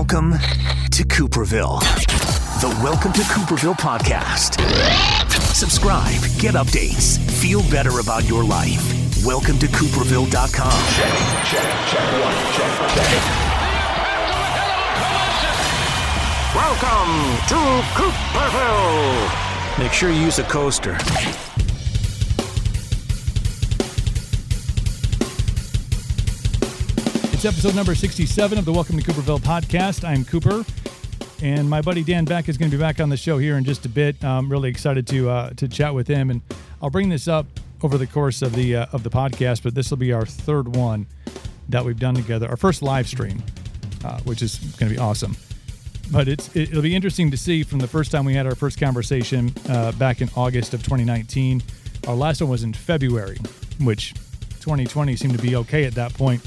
Welcome to Cooperville, the Welcome to Cooperville podcast. Subscribe, get updates, feel better about your life. Welcome to Cooperville.com. Check, check, check, one, check, check. Welcome to Cooperville. Make sure you use a coaster. It's episode number 67 of the Welcome to Cooperville podcast. I'm Cooper, and my buddy Dan Beck is going to be back on the show here in just a bit. I'm really excited to uh, to chat with him, and I'll bring this up over the course of the uh, of the podcast. But this will be our third one that we've done together, our first live stream, uh, which is going to be awesome. But it's it, will be interesting to see from the first time we had our first conversation uh, back in August of 2019. Our last one was in February, which 2020 seemed to be okay at that point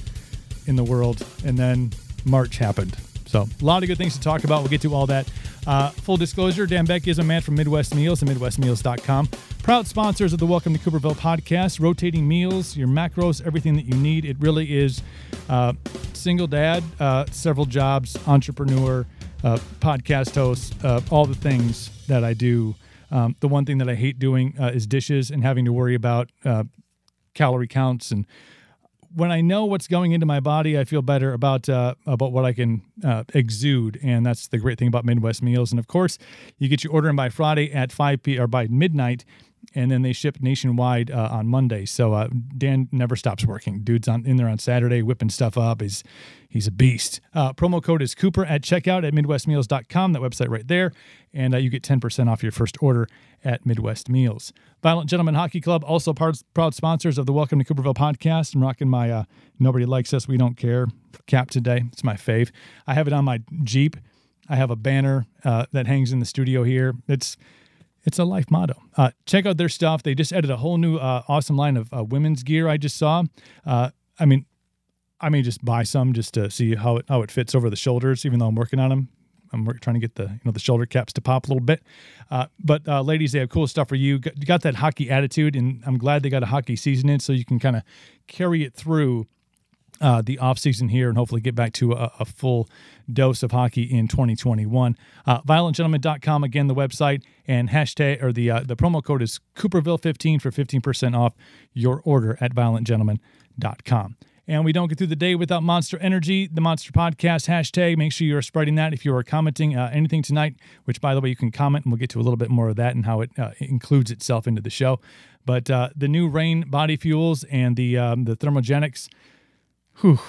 in the world. And then March happened. So a lot of good things to talk about. We'll get to all that. Uh, full disclosure, Dan Beck is a man from Midwest Meals and MidwestMeals.com. Proud sponsors of the Welcome to Cooperville podcast. Rotating meals, your macros, everything that you need. It really is uh, single dad, uh, several jobs, entrepreneur, uh, podcast host, uh, all the things that I do. Um, the one thing that I hate doing uh, is dishes and having to worry about calorie counts and when I know what's going into my body, I feel better about uh, about what I can uh, exude, and that's the great thing about Midwest Meals. And of course, you get your order in by Friday at five p or by midnight, and then they ship nationwide uh, on Monday. So uh, Dan never stops working. Dude's on in there on Saturday whipping stuff up. He's he's a beast. Uh, promo code is Cooper at checkout at MidwestMeals.com. That website right there, and uh, you get ten percent off your first order at Midwest Meals. Violent Gentlemen Hockey Club also part, proud sponsors of the Welcome to Cooperville podcast. I'm rocking my uh, "Nobody Likes Us, We Don't Care" cap today. It's my fave. I have it on my Jeep. I have a banner uh, that hangs in the studio here. It's it's a life motto. Uh, check out their stuff. They just added a whole new uh, awesome line of uh, women's gear. I just saw. Uh, I mean, I may just buy some just to see how it how it fits over the shoulders. Even though I'm working on them, I'm trying to get the you know the shoulder caps to pop a little bit. Uh, but uh, ladies, they have cool stuff for you. You got that hockey attitude, and I'm glad they got a hockey season in, so you can kind of carry it through uh, the off season here and hopefully get back to a, a full dose of hockey in 2021. Uh, violentgentlemen.com again, the website and hashtag or the uh, the promo code is Cooperville15 for 15% off your order at violentgentlemen.com. And we don't get through the day without Monster Energy, the Monster Podcast hashtag. Make sure you are spreading that if you are commenting uh, anything tonight, which, by the way, you can comment, and we'll get to a little bit more of that and how it uh, includes itself into the show. But uh, the new Reign body fuels and the um, the thermogenics whew,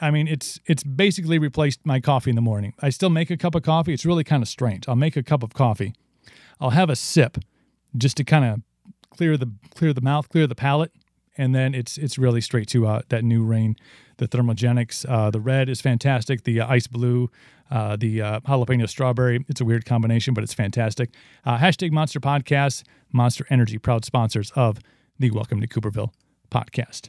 I mean, it's it's basically replaced my coffee in the morning. I still make a cup of coffee. It's really kind of strange. I'll make a cup of coffee. I'll have a sip just to kind of clear the clear the mouth, clear the palate, and then it's it's really straight to uh, that new Reign. the thermogenics. Uh, the red is fantastic. The uh, ice blue, uh, the uh, jalapeno strawberry. It's a weird combination, but it's fantastic. Uh, hashtag Monster Podcast, Monster Energy, proud sponsors of the Welcome to Cooperville podcast.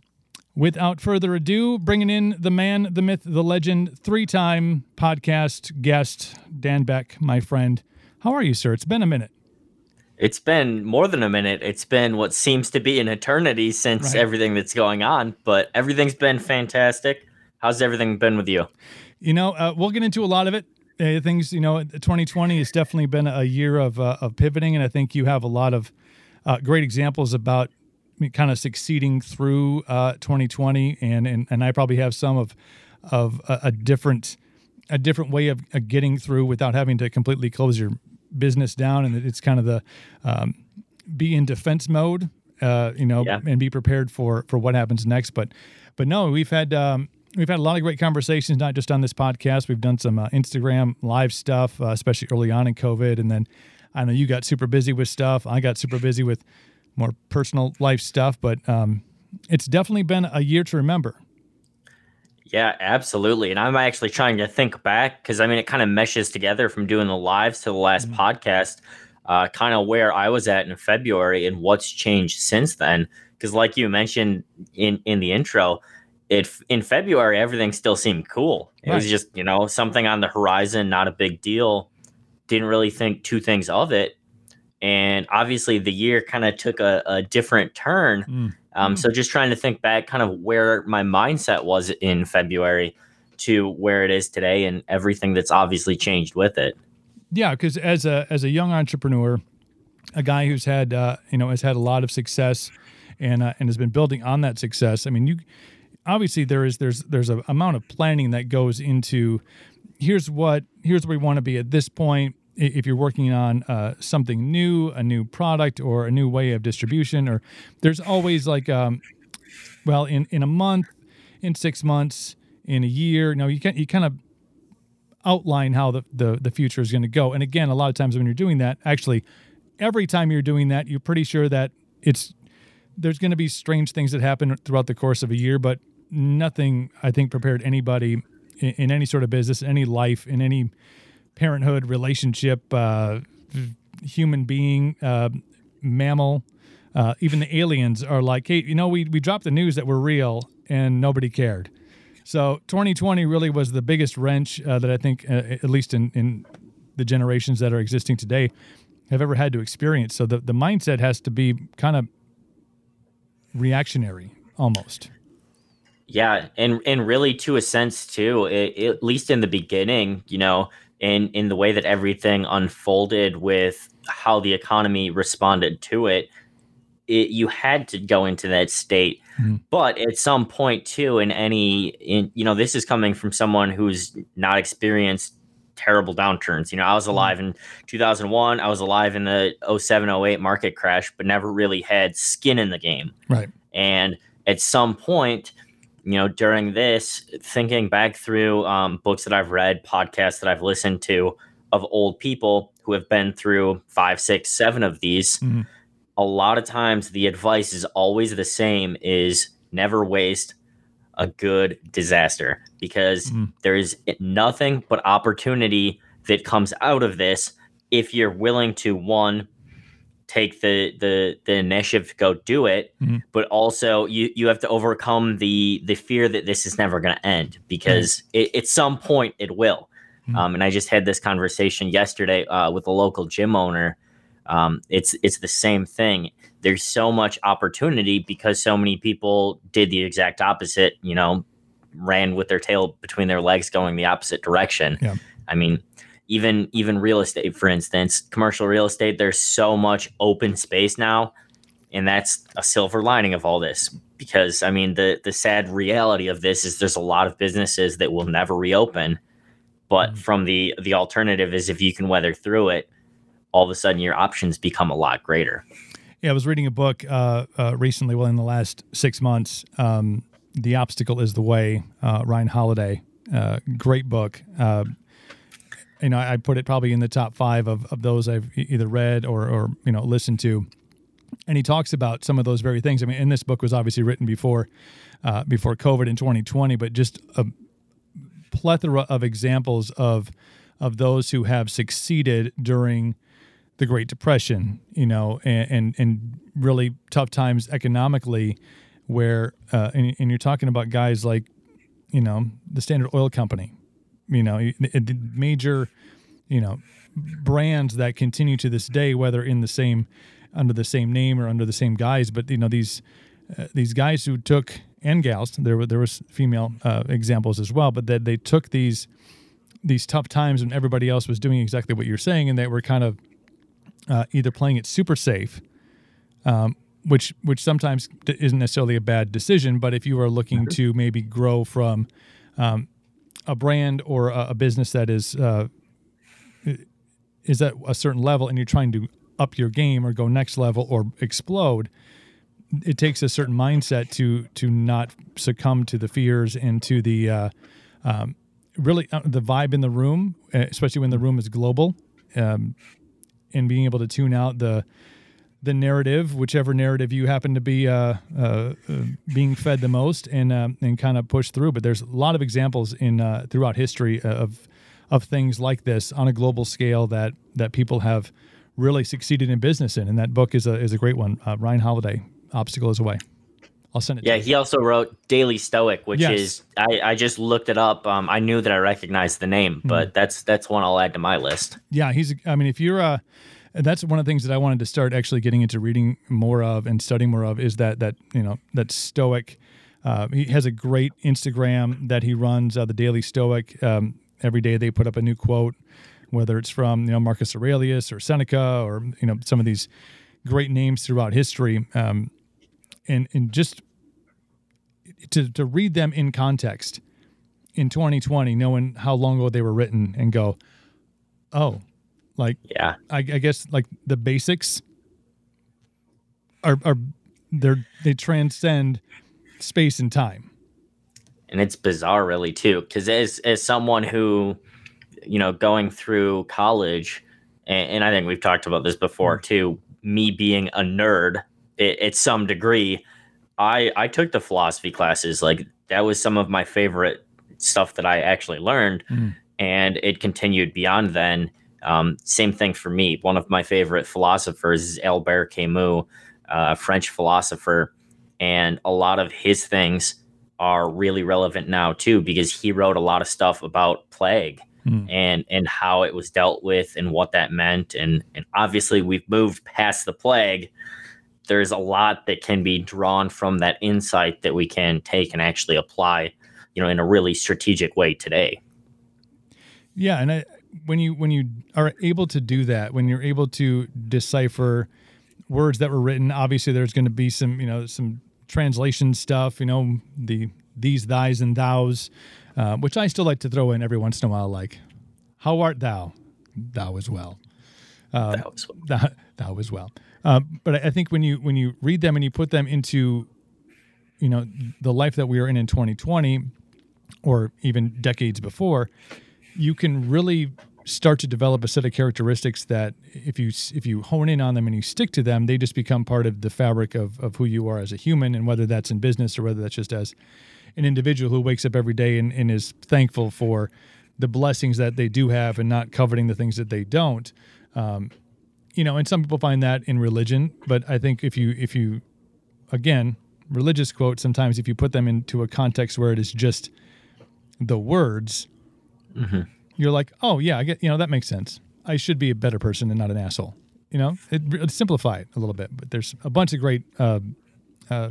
Without further ado, bringing in the man, the myth, the legend, three time podcast guest, Dan Beck, my friend. How are you, sir? It's been a minute. It's been more than a minute. It's been what seems to be an eternity since right. everything that's going on, but everything's been fantastic. How's everything been with you? You know, uh, we'll get into a lot of it. Uh, things, you know, 2020 has definitely been a year of, uh, of pivoting, and I think you have a lot of uh, great examples about kind of succeeding through uh, 2020, and, and and I probably have some of of a, a different a different way of, of, getting through without having to completely close your business down, and it's kind of the um, be in defense mode, uh, you know, yeah. and be prepared for for what happens next. But but no, we've had. Um, we've had a lot of great conversations, not just on this podcast. We've done some uh, Instagram live stuff, uh, especially early on in COVID, and then I know you got super busy with stuff. I got super busy with more personal life stuff, but um, it's definitely been a year to remember. Yeah, absolutely. And I'm actually trying to think back because I mean, it kind of meshes together from doing the lives to the last mm-hmm. podcast, uh, kind of where I was at in February and what's changed since then. Because, like you mentioned in in the intro, it in February everything still seemed cool. It right. was just you know something on the horizon, not a big deal. Didn't really think two things of it and obviously the year kind of took a, a, different turn. Mm. Um, mm. So just trying to think back, kind of where my mindset was in February, to where it is today and everything that's obviously changed with it. Yeah, because as a as a young entrepreneur, a guy who's had uh, you know has had a lot of success and uh, and has been building on that success. I mean, you obviously there is there's there's a amount of planning that goes into here's what here's where we want to be at this point if you're working on uh, something new a new product or a new way of distribution or there's always like um, well in in a month in six months in a year no you can you kind of outline how the, the, the future is going to go. And again a lot of times when you're doing that actually every time you're doing that you're pretty sure that it's there's going to be strange things that happen throughout the course of a year but nothing i think prepared anybody in, in any sort of business any life in any parenthood relationship uh, human being uh, mammal uh, even the aliens are like hey you know we, we dropped the news that we're real and nobody cared so 2020 really was the biggest wrench uh, that I think, uh, at least in, in the generations that are existing today, have ever had to experience. So the, the mindset has to be kind of reactionary almost. Yeah, and and really to a sense too, it, at least in the beginning, you know, in in the way that everything unfolded with how the economy responded to it, it you had to go into that state Mm-hmm. But at some point too, in any, in you know, this is coming from someone who's not experienced terrible downturns. You know, I was mm-hmm. alive in 2001. I was alive in the 07, 08 market crash, but never really had skin in the game. Right. And at some point, you know, during this, thinking back through um, books that I've read, podcasts that I've listened to of old people who have been through five, six, seven of these. Mm-hmm a lot of times the advice is always the same is never waste a good disaster because mm. there is nothing but opportunity that comes out of this if you're willing to one take the the the initiative to go do it mm. but also you you have to overcome the the fear that this is never going to end because mm. it, at some point it will mm. um, and i just had this conversation yesterday uh, with a local gym owner um, it's it's the same thing. There's so much opportunity because so many people did the exact opposite. You know, ran with their tail between their legs, going the opposite direction. Yeah. I mean, even even real estate, for instance, commercial real estate. There's so much open space now, and that's a silver lining of all this. Because I mean, the the sad reality of this is there's a lot of businesses that will never reopen. But mm. from the the alternative is if you can weather through it, all of a sudden your options become a lot greater. Yeah, I was reading a book uh, uh, recently, well, in the last six months. Um, the Obstacle is the Way, uh, Ryan Holiday. Uh, great book. You know, I put it probably in the top five of, of those I've either read or, or, you know, listened to. And he talks about some of those very things. I mean, and this book was obviously written before uh, before COVID in 2020, but just a plethora of examples of of those who have succeeded during – the Great Depression, you know, and and, and really tough times economically, where uh, and, and, you're talking about guys like, you know, the Standard Oil Company, you know, major, you know, brands that continue to this day, whether in the same under the same name or under the same guise, but you know these uh, these guys who took and gals, there were there was female uh, examples as well, but that they took these these tough times when everybody else was doing exactly what you're saying, and they were kind of uh, either playing it super safe, um, which which sometimes isn't necessarily a bad decision, but if you are looking to maybe grow from um, a brand or a, a business that is uh, is at a certain level, and you're trying to up your game or go next level or explode, it takes a certain mindset to to not succumb to the fears and to the uh, um, really uh, the vibe in the room, especially when the room is global. Um, and being able to tune out the the narrative, whichever narrative you happen to be uh, uh, uh, being fed the most, and uh, and kind of push through. But there's a lot of examples in uh, throughout history of of things like this on a global scale that that people have really succeeded in business in. And that book is a is a great one. Uh, Ryan Holiday, "Obstacle Is a Way." I'll send it. Yeah, he also wrote Daily Stoic, which yes. is I, I just looked it up. Um, I knew that I recognized the name, mm-hmm. but that's that's one I'll add to my list. Yeah, he's. I mean, if you're uh that's one of the things that I wanted to start actually getting into reading more of and studying more of is that that you know that Stoic Uh, he has a great Instagram that he runs, uh, the Daily Stoic. Um, every day they put up a new quote, whether it's from you know Marcus Aurelius or Seneca or you know some of these great names throughout history, um, and and just to to read them in context in 2020, knowing how long ago they were written, and go, oh, like Yeah. I, I guess like the basics are are they're they transcend space and time. and it's bizarre really too because as as someone who you know going through college and, and i think we've talked about this before too me being a nerd at, at some degree i i took the philosophy classes like that was some of my favorite stuff that i actually learned Mm. and it continued beyond then um, same thing for me. One of my favorite philosophers is albert camus a french philosopher and a lot of his things are really relevant now too because he wrote a lot of stuff about plague Hmm. and and how it was dealt with and what that meant and and obviously we've moved past the plague. There's a lot that can be drawn from that insight that we can take and actually apply you know in a really strategic way today. Yeah, and I, when you when you are able to do that, when you're able to decipher words that were written, obviously there's going to be some you know some translation stuff. You know the these thys and thous, uh, which I still like to throw in every once in a while, like how art thou, thou as well. was thou, thou as well. Uh, but I I think when you when you read them and you put them into, you know, the life that we are in in 2020, or even decades before, you can really start to develop a set of characteristics that if you if you hone in on them and you stick to them, they just become part of the fabric of of who you are as a human, and whether that's in business or whether that's just as an individual who wakes up every day and, and is thankful for the blessings that they do have and not coveting the things that they don't. Um, you know, and some people find that in religion, but I think if you if you again, religious quotes sometimes if you put them into a context where it is just the words, you're like, "Oh, yeah, I get, you know, that makes sense. I should be a better person and not an asshole." You know, it, it simplify it a little bit, but there's a bunch of great uh, uh,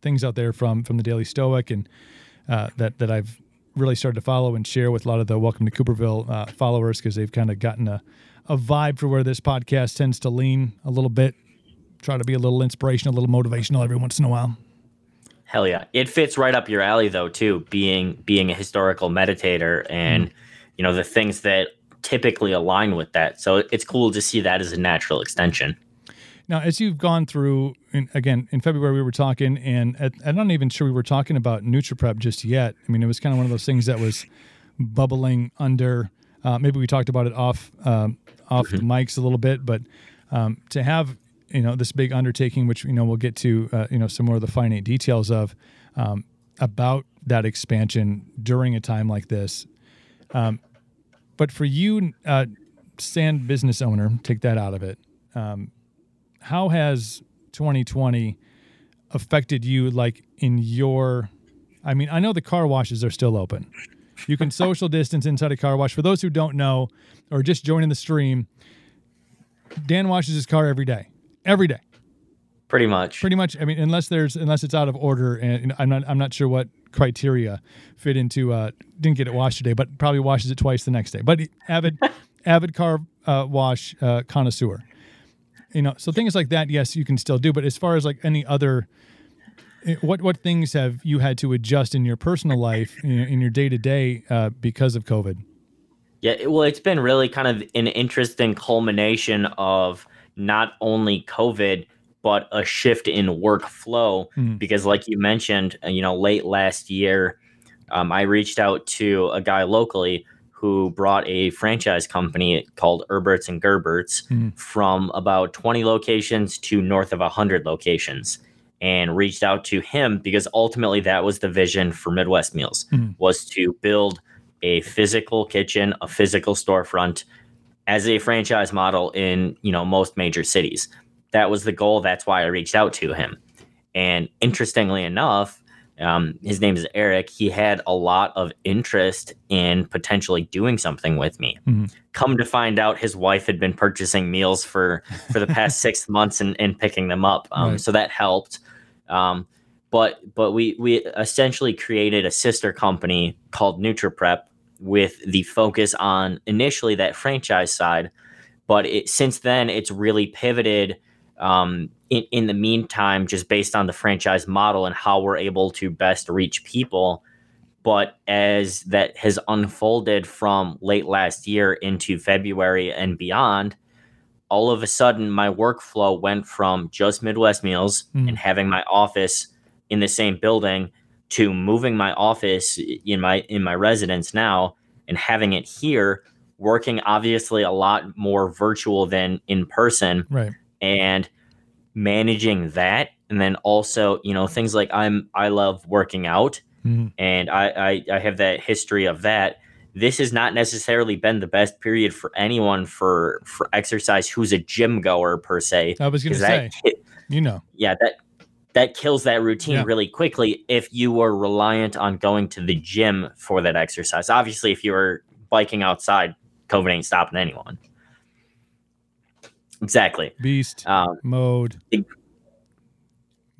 things out there from from the Daily Stoic and uh, that that I've really started to follow and share with a lot of the Welcome to Cooperville uh, followers because they've kind of gotten a, a vibe for where this podcast tends to lean a little bit. Try to be a little inspirational, a little motivational every once in a while. Hell yeah. It fits right up your alley though too, being being a historical meditator and you know the things that typically align with that. So it's cool to see that as a natural extension. Now, as you've gone through, and again, in February we were talking, and at, I'm not even sure we were talking about NutriPrep just yet. I mean, it was kind of one of those things that was bubbling under. Uh, maybe we talked about it off um, off the mics a little bit, but um, to have you know this big undertaking, which you know we'll get to uh, you know some more of the finite details of um, about that expansion during a time like this. Um, but for you, uh, sand business owner, take that out of it. How has 2020 affected you like in your i mean i know the car washes are still open. You can social distance inside a car wash. For those who don't know or just joining the stream dan washes his car every day every day. Pretty much. pretty much. I mean unless there's unless it's out of order and i'm not i'm not sure what criteria fit into uh didn't get it washed today but probably washes it twice the next day. But avid avid car uh, wash uh, connoisseur. You know so things like that yes you can still do but as far as like any other eh, what what things have you had to adjust in your personal life in, in your day to day because of covid? Yeah, well, it's been really kind of an interesting culmination of not only COVID, but a shift in workflow. Mm. Because, like you mentioned, uh, you know, late last year, um, I reached out to a guy locally who brought a franchise company called Erberts and Gerberts Mm. from about 20 locations to north of 100 locations and reached out to him because ultimately that was the vision for Midwest Meals Mm. was to build a physical kitchen, a physical storefront as a franchise model in, you know, most major cities. That was the goal. That's why I reached out to him. And interestingly enough, um, his name is Eric. He had a lot of interest in potentially doing something with me. Mhm. Come to find out, his wife had been purchasing meals for for the past six months and, and picking them up. Um, Right. So that helped. Um, but but we we essentially created a sister company called NutriPrep with the focus on initially that franchise side, but it, since then it's really pivoted. Um, in, in the meantime, just based on the franchise model and how we're able to best reach people. But as that has unfolded from late last year into February and beyond, all of a sudden my workflow went from just Midwest meals Mm. and having my office in the same building to moving my office in my in my residence now and having it here working obviously a lot more virtual than in person Right. and managing that and then also you know things like i'm i love working out Mhm. and I, I i have that history of that this has not necessarily been the best period for anyone for for exercise who's a gym goer per se I was gonna say, that you know, yeah that that kills that routine Yeah. really quickly if you were reliant on going to the gym for that exercise obviously if you were biking outside covid ain't stopping anyone exactly beast um, mode. it-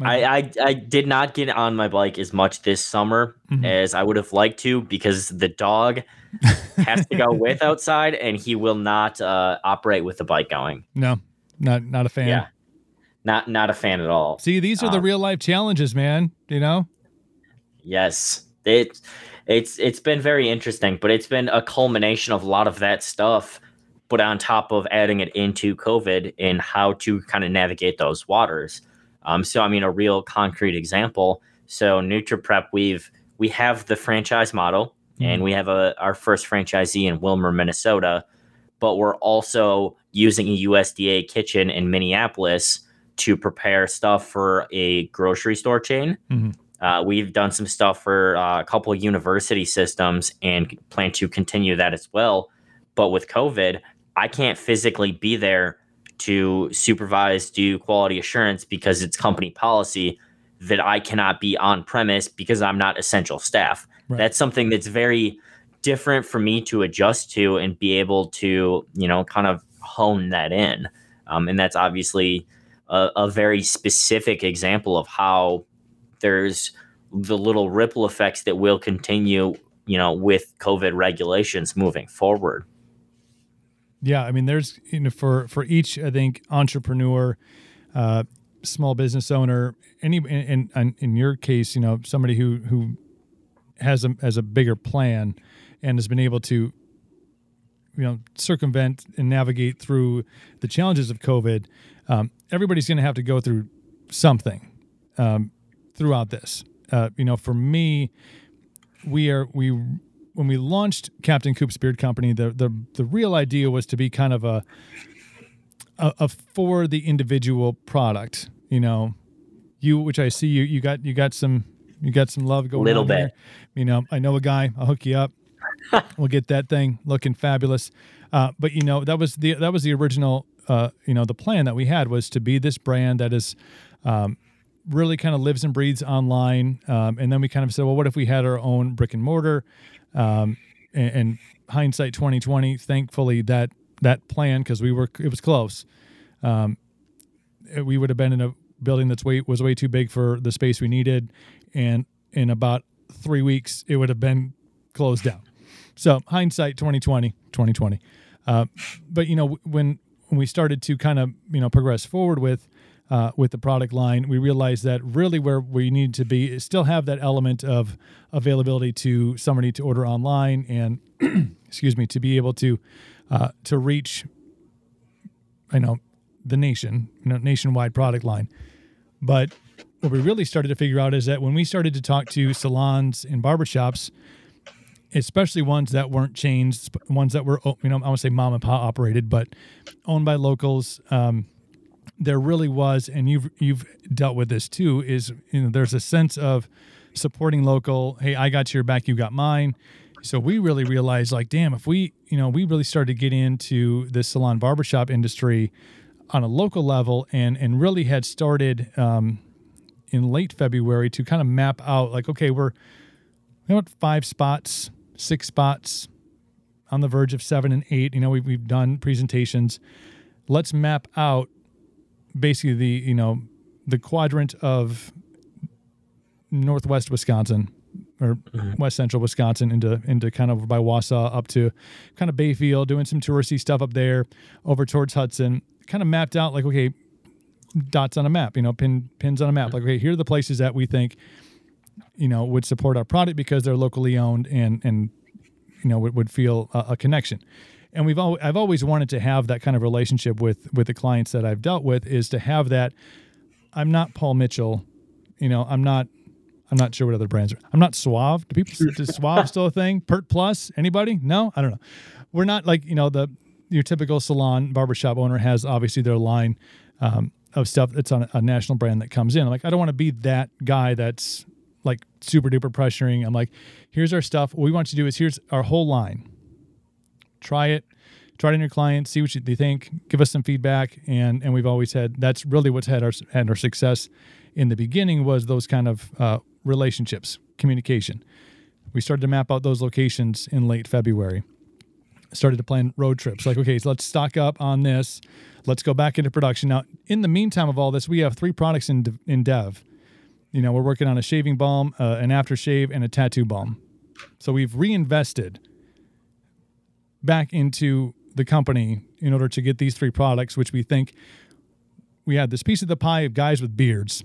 I, I I did not get on my bike as much this summer Mhm. as I would have liked to because the dog has to go with outside and he will not uh, operate with the bike going. no, not not a fan. Yeah, not not a fan at all. See, these are the Um, real life challenges, man. You know, Yes, it it's it's been very interesting, but it's been a culmination of a lot of that stuff, but on top of adding it into COVID and how to kind of navigate those waters. Um, so I mean, a real concrete example. So NutriPrep, we've we have the franchise model, and we have a our first franchisee in Willmar, Minnesota, but we're also using a USDA kitchen in Minneapolis to prepare stuff for a grocery store chain. Mhm. Uh, we've done some stuff for uh, a couple of university systems and plan to continue that as well. But with COVID, I can't physically be there to supervise, do quality assurance because it's company policy that I cannot be on premise because I'm not essential staff. Right. That's something that's very different for me to adjust to and be able to, you know, kind of hone that in. Um, and that's obviously a, a very specific example of how there's the little ripple effects that will continue, you know, with COVID regulations moving forward. yeah. I mean, there's you know for for each I think entrepreneur, uh, small business owner, any in, in in your case, you know, somebody who who has a has a bigger plan and has been able to you know circumvent and navigate through the challenges of COVID. Um, everybody's going to have to go through something um, throughout this. Uh, you know, for me, we are we when we launched Captain Coop's Beard Company, the the the real idea was to be kind of a a, a for the individual product. You know, you which I see you you got you got some you got some love going Little on bit. here. You know, I know a guy. I'll hook you up. we'll get that thing looking fabulous. Uh, but you know, that was the that was the original. Uh, you know, the plan that we had was to be this brand that is um, really kind of lives and breathes online. Um, and then we kind of said, well, what if we had our own brick and mortar? Um, and, and hindsight 2020, thankfully that that plan because we were it was close. Um, we would have been in a building that's way was way too big for the space we needed, and in about three weeks it would have been closed down. So hindsight 2020, 2020. Uh, but you know when when we started to kind of you know progress forward with uh, with the product line, we realized that really where we needed to be is still have that element of availability to somebody to order online and excuse me to be able to uh, to reach I know the nation, you know, nationwide product line. But what we really started to figure out is that when we started to talk to salons and barbershops, especially ones that weren't chains, ones that were, oh, you know, I want to say mom and pop operated, but owned by locals, um, there really was, and you've you've dealt with this too. Is you know, there's a sense of supporting local. Hey, I got your back, you got mine. So we really realized, like, damn, if we, you know, we really started to get into the salon barbershop industry on a local level, and and really had started um, in late February to kind of map out, like, okay, we're you five spots, six spots, on the verge of seven and eight. You know, we've we've done presentations. Let's map out basically the you know the quadrant of northwest Wisconsin or mm-hmm. west central Wisconsin into into kind of by Wausau up to kind of Bayfield, doing some touristy stuff up there, over towards Hudson. Kind of mapped out like okay, dots on a map, you know, pin pins on a map. Like okay, here are the places that we think you know would support our product because they're locally owned and and you know would, would feel a, a connection. And we've al- I've always wanted to have that kind of relationship with with the clients that I've dealt with is to have that. I'm not Paul Mitchell, you know. I'm not I'm not sure what other brands are. I'm not Suave. Do people is Suave still a thing? Pert Plus? Anybody? No, I don't know. We're not like you know the your typical salon barbershop owner has obviously their line um, of stuff that's on a, a national brand that comes in. I'm like I don't want to be that guy that's like super duper pressuring. I'm like, here's our stuff. What we want you to do is here's our whole line. Try it. Try it on your clients. See what you, they think. Give us some feedback. And and we've always had that's really what's had our had our success in the beginning was those kind of uh, relationships, communication. We started to map out those locations in late February. Started to plan road trips. Like, okay, so let's stock up on this. Let's go back into production. Now, in the meantime of all this, we have three products in in dev. You know, we're working on a shaving balm, uh, an aftershave, and a tattoo balm. So we've reinvested back into the company in order to get these three products, which we think we had this piece of the pie of guys with beards.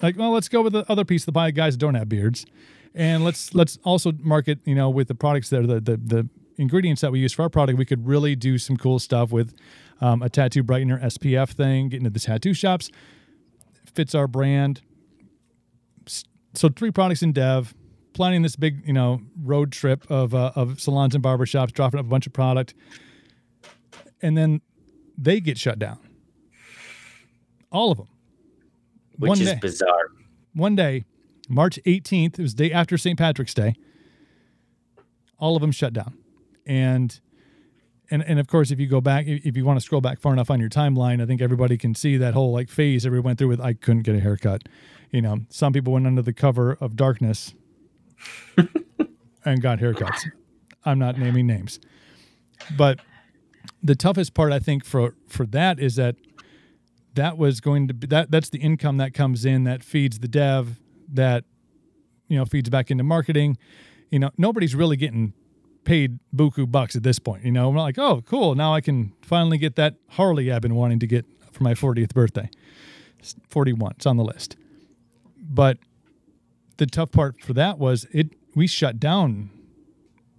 Like, well, let's go with the other piece of the pie of guys that don't have beards, and let's let's also market, you know, with the products that are the the, the ingredients that we use for our product. We could really do some cool stuff with um, a tattoo brightener SPF thing, getting to the tattoo shops, fits our brand. So three products in dev, planning this big, you know, road trip of uh, of salons and barbershops, dropping up a bunch of product, and then they get shut down. All of them. which One is day. bizarre. One day, March 18th, it was the day after St. Patrick's Day. All of them shut down, and and and of course, if you go back, if you want to scroll back far enough on your timeline, I think everybody can see that whole like phase everyone went through with I couldn't get a haircut. You know, some people went under the cover of darkness and got haircuts. I'm not naming names, but the toughest part I think for for that is that that was going to be that that's the income that comes in that feeds the dev that you know feeds back into marketing. You know, nobody's really getting paid buku bucks at this point. You know, I'm like, oh, cool. Now I can finally get that Harley I've been wanting to get for my 40th birthday. It's 41. It's on the list. But the tough part for that was it. We shut down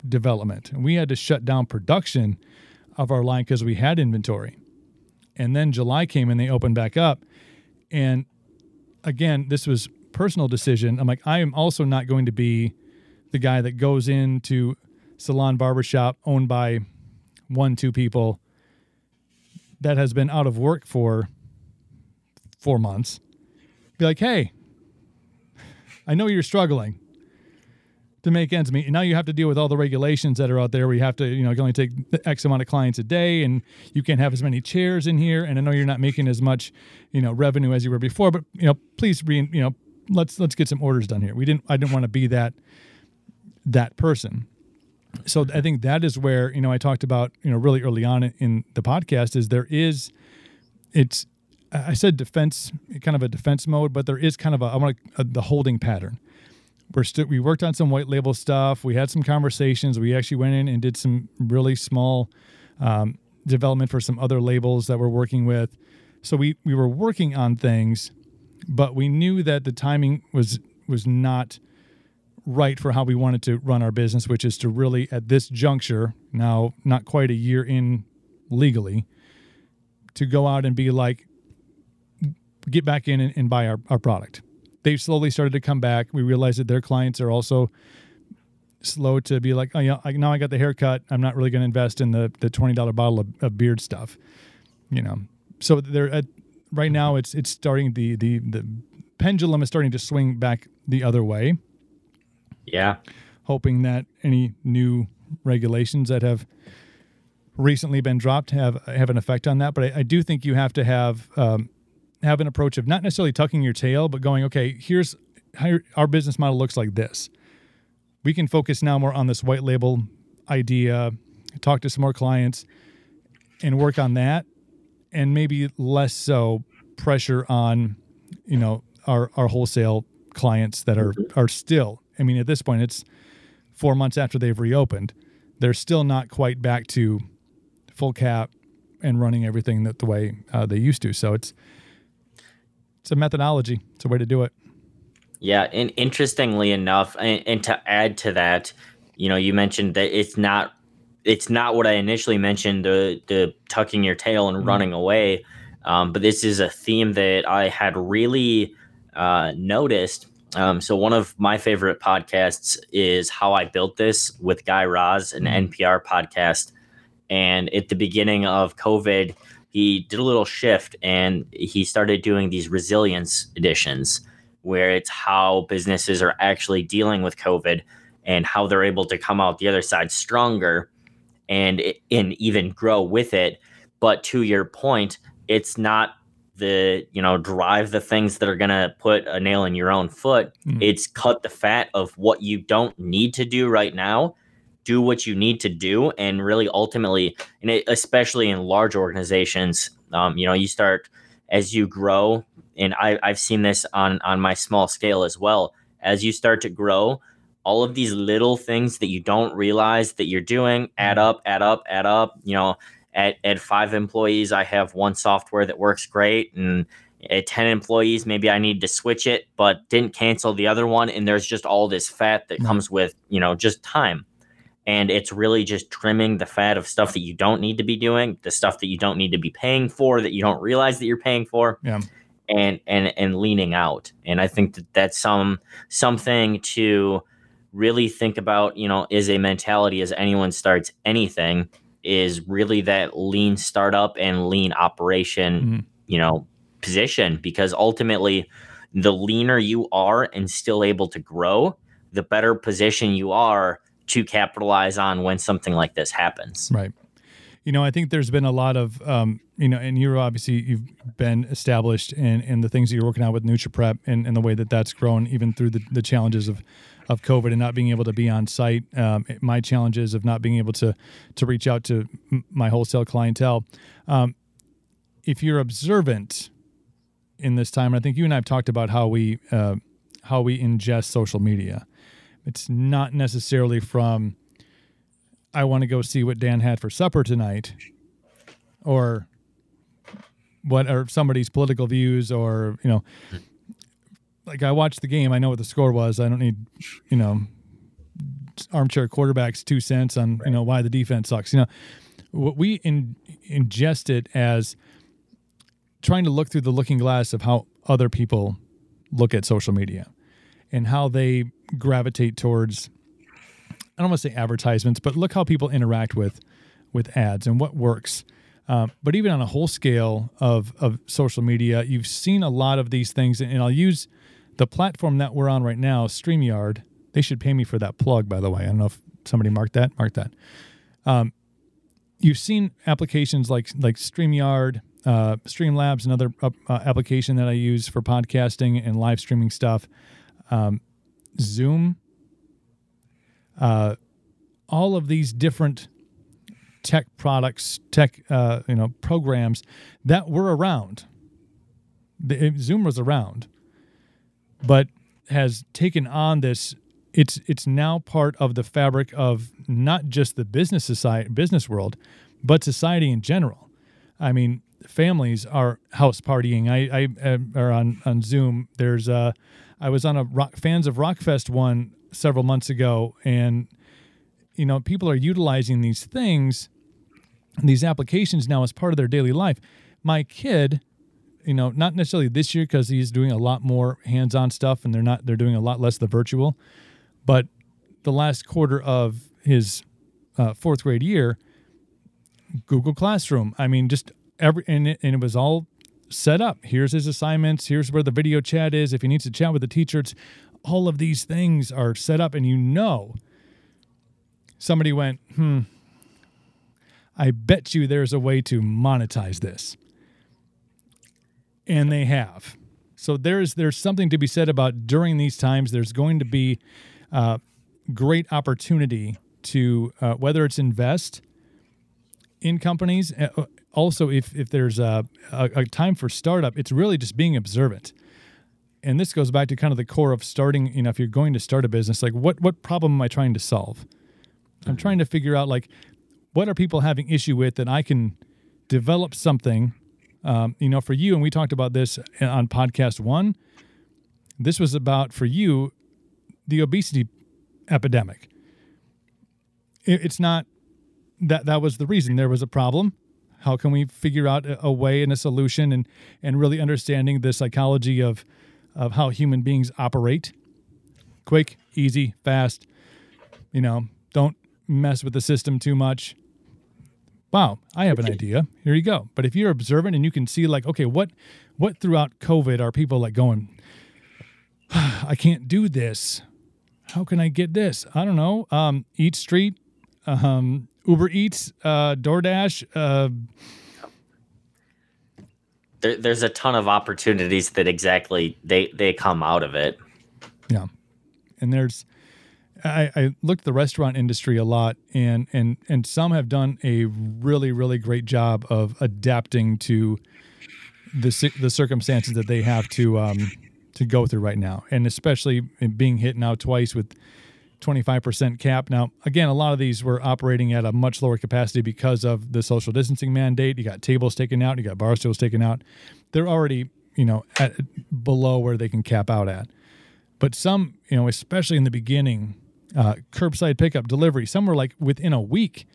development and we had to shut down production of our line because we had inventory. And then July came and they opened back up. And again, this was personal decision. I'm like, I am also not going to be the guy that goes into salon barbershop owned by one, two people that has been out of work for four months. Be like, hey, I know you're struggling to make ends meet. And now you have to deal with all the regulations that are out there where you have to, you know, you can only take X amount of clients a day and you can't have as many chairs in here. And I know you're not making as much, you know, revenue as you were before, but you know, please re, you know, let's let's get some orders done here. We didn't I didn't want to be that that person. So I think that is where, you know, I talked about, you know, really early on in the podcast is there is it's I said defense, kind of a defense mode, but there is kind of a I want to, the holding pattern we're still we worked on some white label stuff. We had some conversations. We actually went in and did some really small um, development for some other labels that we're working with. So we we were working on things, but we knew that the timing was was not right for how we wanted to run our business, which is to really at this juncture now, not quite a year in legally, to go out and be like, get back in and, and buy our, our product they've slowly started to come back. We realized that their clients are also slow to be like, oh, yeah, I, now I got the haircut. I'm not really going to invest in the the twenty dollar bottle of, of, beard stuff, you know. So they're at, right now it's it's starting the the the pendulum is starting to swing back the other way. Yeah, hoping that any new regulations that have recently been dropped have have an effect on that. But I, I do think you have to have um, have an approach of not necessarily tucking your tail, but going, okay, here's how our business model looks like this. We can focus now more on this white label idea, talk to some more clients, and work on that, and maybe less so pressure on, you know, our our wholesale clients that are are still. I mean, at this point, it's four months after they've reopened. They're still not quite back to full cap and running everything that the way uh, they used to. So it's it's a methodology. It's a way to do it. Yeah, and interestingly enough, and, and to add to that, you know, you mentioned that it's not it's not what I initially mentioned the the tucking your tail and mm-hmm. running away. Um, but this is a theme that I had really uh, noticed. Um, so one of my favorite podcasts is How I Built This with Guy Raz, an mm-hmm. NPR podcast. And at the beginning of COVID, he did a little shift and he started doing these resilience editions where it's how businesses are actually dealing with COVID and how they're able to come out the other side stronger and and even grow with it. But to your point, it's not the you know drive the things that are going to put a nail in your own foot. Mm. it's cut the fat of what you don't need to do right now. Do what you need to do and really ultimately and it, especially in large organizations um, you know you start as you grow and I, i've seen this on on my small scale as well as you start to grow all of these little things that you don't realize that you're doing add up add up add up you know at, at five employees i have one software that works great and at 10 employees maybe i need to switch it but didn't cancel the other one and there's just all this fat that mm-hmm. comes with you know just time. And it's really just trimming the fat of stuff that you don't need to be doing the stuff that you don't need to be paying for that you don't realize that you're paying for yeah. and and and leaning out. And i think that that's some something to really think about you know is a mentality as anyone starts anything is really that lean startup and lean operation mm-hmm. you know position because ultimately the leaner you are and still able to grow the better position you are to capitalize on when something like this happens. Right. You know, I think there's been a lot of, um, you know, and you're obviously you've been established in, in the things that you're working on with NutriPrep and, and the way that that's grown, even through the, the challenges of, of COVID and not being able to be on site. Um, my challenges of not being able to to reach out to my wholesale clientele. Um, if you're observant in this time, I think you and I have talked about how we uh, how we ingest social media. It's not necessarily from I want to go see what Dan had for supper tonight or what are somebody's political views or, you know, like I watched the game, I know what the score was. I don't need, you know, armchair quarterbacks two cents on, you know, why the defense sucks. You know, what we in, ingest it as trying to look through the looking glass of how other people look at social media and how they gravitate towards I don't want to say advertisements, but look how people interact with with ads and what works. Uh, but even on a whole scale of of social media, you've seen a lot of these things, and I'll use the platform that we're on right now, Streamyard. They should pay me for that plug, by the way. I don't know if somebody marked that. Mark that. Um, you've seen applications like like Streamyard, uh, Streamlabs, another uh, application that I use for podcasting and live streaming stuff um, Zoom, uh, all of these different tech products, tech uh, you know programs that were around. The, Zoom was around, but has taken on this. It's it's now part of the fabric of not just the business society, business world, but society in general. I mean, families are house partying. I, I uh, are on on Zoom. There's uh, I was on a rock, fans of Rockfest one several months ago, and you know people are utilizing these things, these applications now as part of their daily life. My kid, you know, not necessarily this year because he's doing a lot more hands-on stuff, and they're not they're doing a lot less the virtual, but the last quarter of his uh, fourth grade year, Google Classroom. I mean, just every and it, and it was all set up. Here's his assignments. Here's where the video chat is. If he needs to chat with the teacher, it's all of these things are set up, and you know, somebody went, hmm, I bet you there's a way to monetize this. And they have. So there's there's something to be said about during these times. There's going to be uh, great opportunity to uh, whether it's invest in companies uh, also if if there's a, a, a time for startup, it's really just being observant. and this goes back to kind of the core of starting, you know, if you're going to start a business, like what what problem am I trying to solve? I'm trying to figure out like what are people having issue with that I can develop something. Um, you know, for you, and we talked about this on podcast one. This was about for you the obesity epidemic. It, it's not that that was the reason there was a problem. How can we figure out a, a way and a solution, and and really understanding the psychology of of how human beings operate? Quick, easy, fast. You know, don't mess with the system too much. Wow, I have an idea. Here you go. But if you're observant and you can see like, okay, what what throughout COVID are people like going, I can't do this. How can I get this? I don't know. Um, Eat Street, um, Uber Eats, uh, DoorDash. Uh, there, there's a ton of opportunities that exactly they they come out of it. Yeah, and there's I, I looked at the restaurant industry a lot, and and and some have done a really really great job of adapting to the the circumstances that they have to um, to go through right now, and especially being hit now twice with 25% cap. Now, again, a lot of these were operating at a much lower capacity because of the social distancing mandate. You got tables taken out, you got bar stools taken out. They're already, you know, at below where they can cap out at. But some, you know, especially in the beginning, uh, curbside pickup delivery, some were like within a week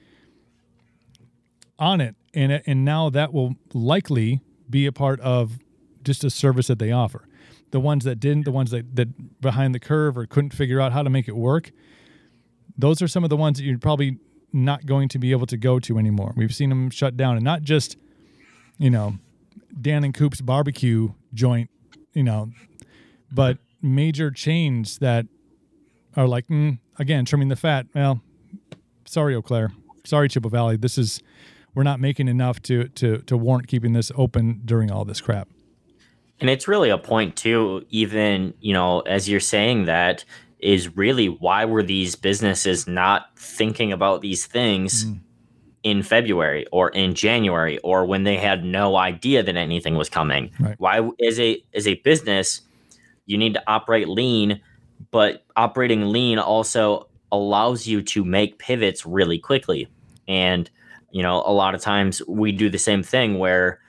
on it, and and now that will likely be a part of just a service that they offer the ones that didn't, the ones that, that behind the curve or couldn't figure out how to make it work, those are some of the ones that you're probably not going to be able to go to anymore. We've seen them shut down, and not just, you know, Dan and Coop's barbecue joint, you know, but major chains that are like, mm, again, trimming the fat. Well, sorry, Eau Claire. Sorry, Chippewa Valley. This is, we're not making enough to to to warrant keeping this open during all this crap. And it's really a point too, even, you know, as you're saying that, is really why were these businesses not thinking about these things mm. in February or in January or when they had no idea that anything was coming? Right. Why as a as a business, you need to operate lean, but operating lean also allows you to make pivots really quickly. And you know, a lot of times we do the same thing where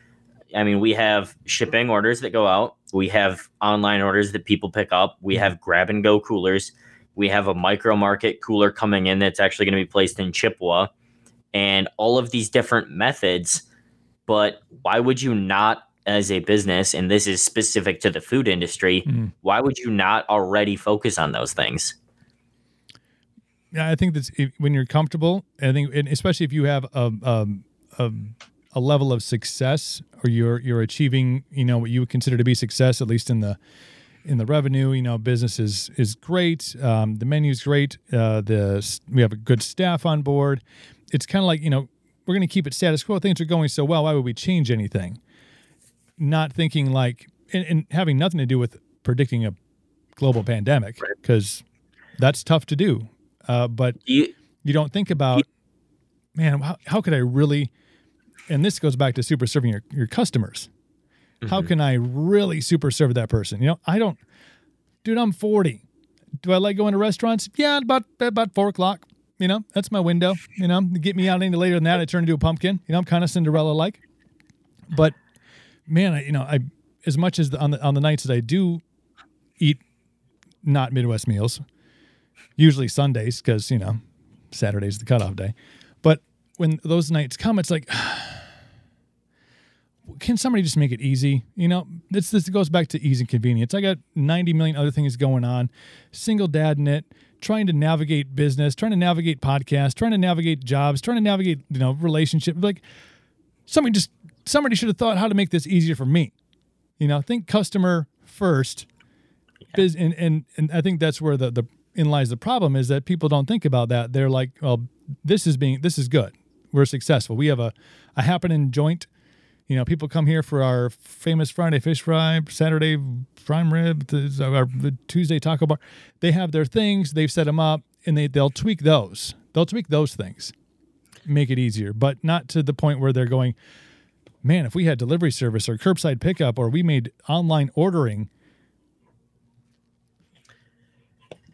I mean, we have shipping orders that go out. We have online orders that people pick up. We have grab and go coolers. We have a micro market cooler coming in that's actually going to be placed in Chippewa, and all of these different methods. But why would you not, as a business, and this is specific to the food industry, mm-hmm. why would you not already focus on those things? Yeah, I think that's when you're comfortable. I think, especially if you have a, a, a a level of success or you're you're achieving you know what you would consider to be success at least in the in the revenue you know business is is great um, the menu's great uh, the we have a good staff on board it's kind of like you know we're going to keep it status quo things are going so well why would we change anything not thinking like and, and having nothing to do with predicting a global pandemic because right. that's tough to do uh, but you, you don't think about man how, how could i really and this goes back to super serving your, your customers. Mm-hmm. How can I really super serve that person? You know, I don't, dude, I'm 40. Do I like going to restaurants? Yeah, about about four o'clock. You know, that's my window. You know, get me out any later than that, I turn into a pumpkin. You know, I'm kind of Cinderella like. But man, I, you know, I as much as the, on the on the nights that I do eat not Midwest meals, usually Sundays because you know Saturday's the cutoff day. But when those nights come, it's like can somebody just make it easy? You know, this this goes back to ease and convenience. I got 90 million other things going on. Single dad in it, trying to navigate business, trying to navigate podcasts, trying to navigate jobs, trying to navigate, you know, relationship. Like somebody just somebody should have thought how to make this easier for me. You know, think customer first. Yeah. and, and and I think that's where the the in lies the problem is that people don't think about that. They're like, well, this is being this is good. We're successful. We have a a happening joint you know, people come here for our famous Friday fish fry, Saturday prime rib, our Tuesday taco bar. They have their things, they've set them up, and they they'll tweak those. They'll tweak those things, make it easier, but not to the point where they're going, man, if we had delivery service or curbside pickup or we made online ordering,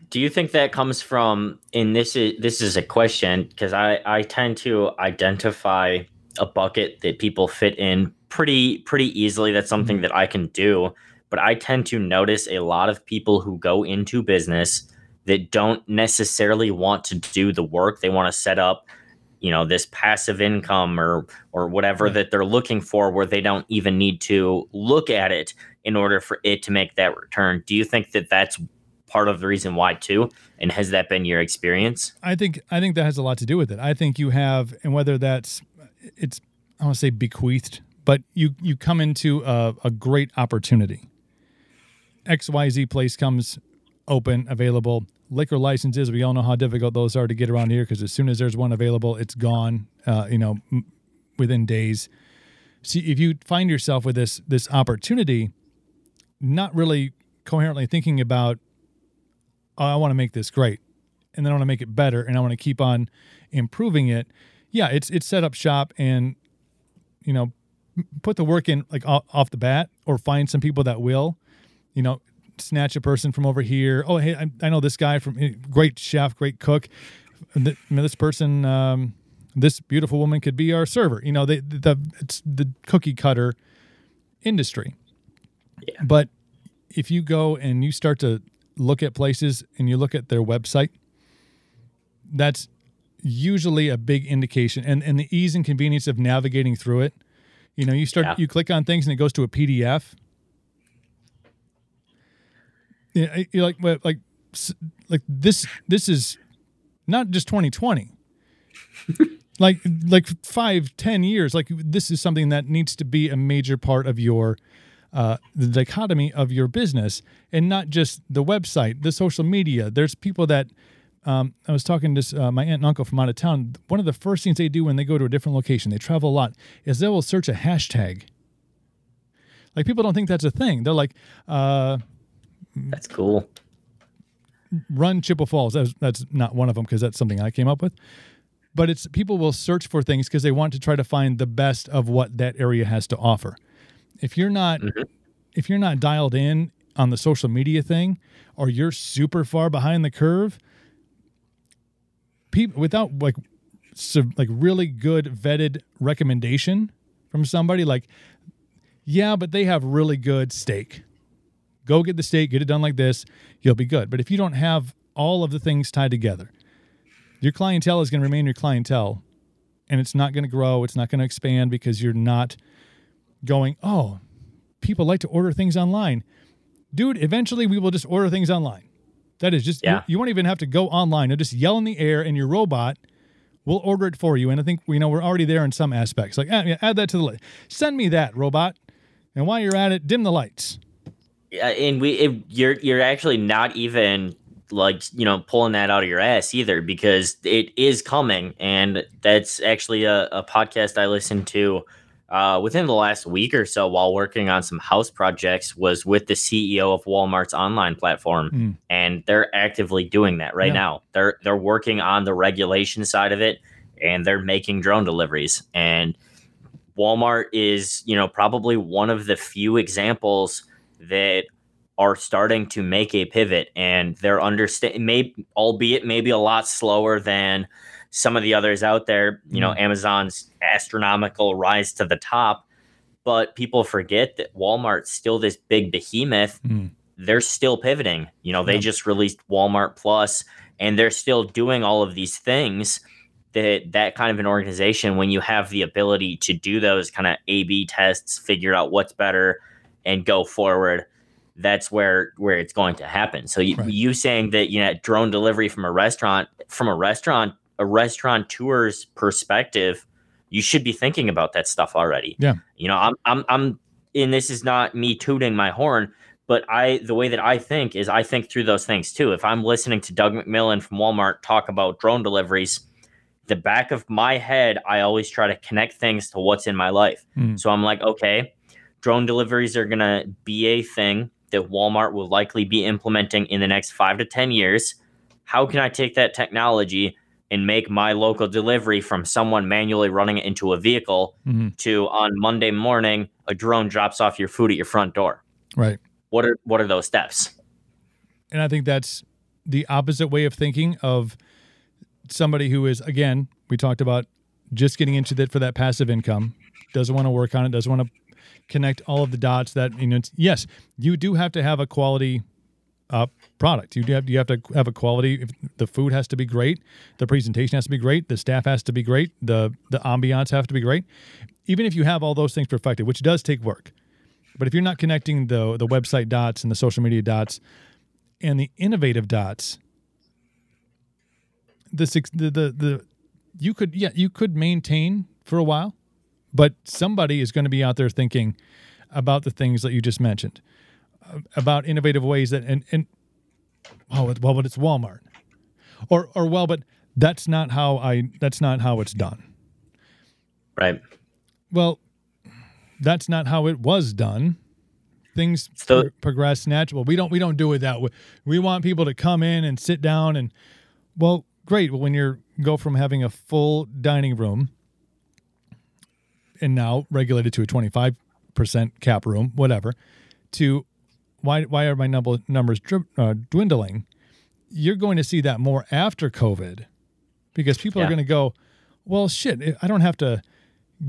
do you think that comes from and this is this is a question because I I tend to identify a bucket that people fit in pretty pretty easily. That's something mm-hmm. that I can do, but I tend to notice a lot of people who go into business that don't necessarily want to do the work. They want to set up you know this passive income or or whatever that they're looking for where they don't even need to look at it in order for it to make that return. Do you think that that's part of the reason why too? And has that been your experience? I think i think that has a lot to do with it. I think you have and whether that's it's i want to say bequeathed but you you come into a, a great opportunity. Xyz place comes open available liquor licenses, we all know how difficult those are to get around here because as soon as there's one available, it's gone. Uh, you know, m- within days. See, if you find yourself with this this opportunity, not really coherently thinking about, oh, I want to make this great, and then I want to make it better, and I want to keep on improving it. Yeah, it's it's set up shop and, you know, put the work in like off, off the bat, or find some people that will, you know, snatch a person from over here. Oh, hey, I, I know this guy from eh, great chef, great cook. This person, um, this beautiful woman could be our server. You know, they, the it's the cookie cutter industry. Yeah. But if you go and you start to look at places and you look at their website, that's usually a big indication. And and the ease and convenience of navigating through it. You know, you start yeah. you click on things and it goes to a PDF you know, you're like like like this this is not just 2020 like like five ten years like this is something that needs to be a major part of your uh, the dichotomy of your business and not just the website the social media. There's people that um, i was talking to uh, my aunt and uncle from out of town. One of the first things they do when they go to a different location they travel a lot is they will search a hashtag. Like people don't think that's a thing. They're like uh, that's cool. Run Chippewa Falls. That's, that's not one of them because that's something I came up with. But it's people will search for things because they want to try to find the best of what that area has to offer. If you're not mm-hmm. if you're not dialed in on the social media thing or you're super far behind the curve, people without like so, like really good vetted recommendation from somebody like yeah, but they have really good steak Go get the state, get it done like this, you'll be good. But if you don't have all of the things tied together, your clientele is going to remain your clientele and it's not going to grow, it's not going to expand because you're not going, "Oh, people like to order things online." Dude, eventually we will just order things online. That is just yeah. you, you won't even have to go online. You'll just yell in the air and your robot will order it for you. And I think you know we're already there in some aspects. Like add, add that to the list. Send me that robot. And while you're at it, dim the lights and we it, you're you're actually not even like you know pulling that out of your ass either because it is coming and that's actually a, a podcast i listened to uh, within the last week or so while working on some house projects was with the ceo of walmart's online platform mm. and they're actively doing that right yeah. now they're they're working on the regulation side of it and they're making drone deliveries and walmart is you know probably one of the few examples that are starting to make a pivot and they're understand maybe albeit maybe a lot slower than some of the others out there you know mm. amazon's astronomical rise to the top but people forget that walmart's still this big behemoth mm. they're still pivoting you know they just released walmart plus and they're still doing all of these things that that kind of an organization when you have the ability to do those kind of a b tests figure out what's better and go forward that's where where it's going to happen. So you, right. you saying that you know drone delivery from a restaurant from a restaurant a restaurateur's perspective you should be thinking about that stuff already. Yeah. You know i'm i'm i'm and this is not me tooting my horn but i the way that i think is i think through those things too. If i'm listening to doug McMillon from walmart talk about drone deliveries the back of my head i always try to connect things to what's in my life. Mm. so i'm like okay drone deliveries are going to be a thing that Walmart will likely be implementing in the next five to 10 years. How can I take that technology and make my local delivery from someone manually running it into a vehicle mm-hmm. to on Monday morning, a drone drops off your food at your front door? Right. What are what are those steps? And I think that's the opposite way of thinking of somebody who is again we talked about just getting into that for that passive income doesn't want to work on it doesn't want to connect all of the dots that you know yes you do have to have a quality uh, product. You do have you have to have a quality. If the food has to be great the presentation has to be great the staff has to be great the the ambiance have to be great. Even if you have all those things perfected which does take work but if you're not connecting the the website dots and the social media dots and the innovative dots the the the, the you could yeah you could maintain for a while but somebody is going to be out there thinking about the things that you just mentioned uh, about innovative ways that and and oh well but it's Walmart. Or or well but that's not how I that's not how it's done. Right. well that's not how it was done. Things So- pro- progress natural. We don't we don't do it that way. We want people to come in and sit down and well great well when you're go from having a full dining room and now regulated to a 25% cap room whatever to why why are my number, numbers dri- uh, dwindling? You're going to see that more after covid because people are going to go well shit i don't have to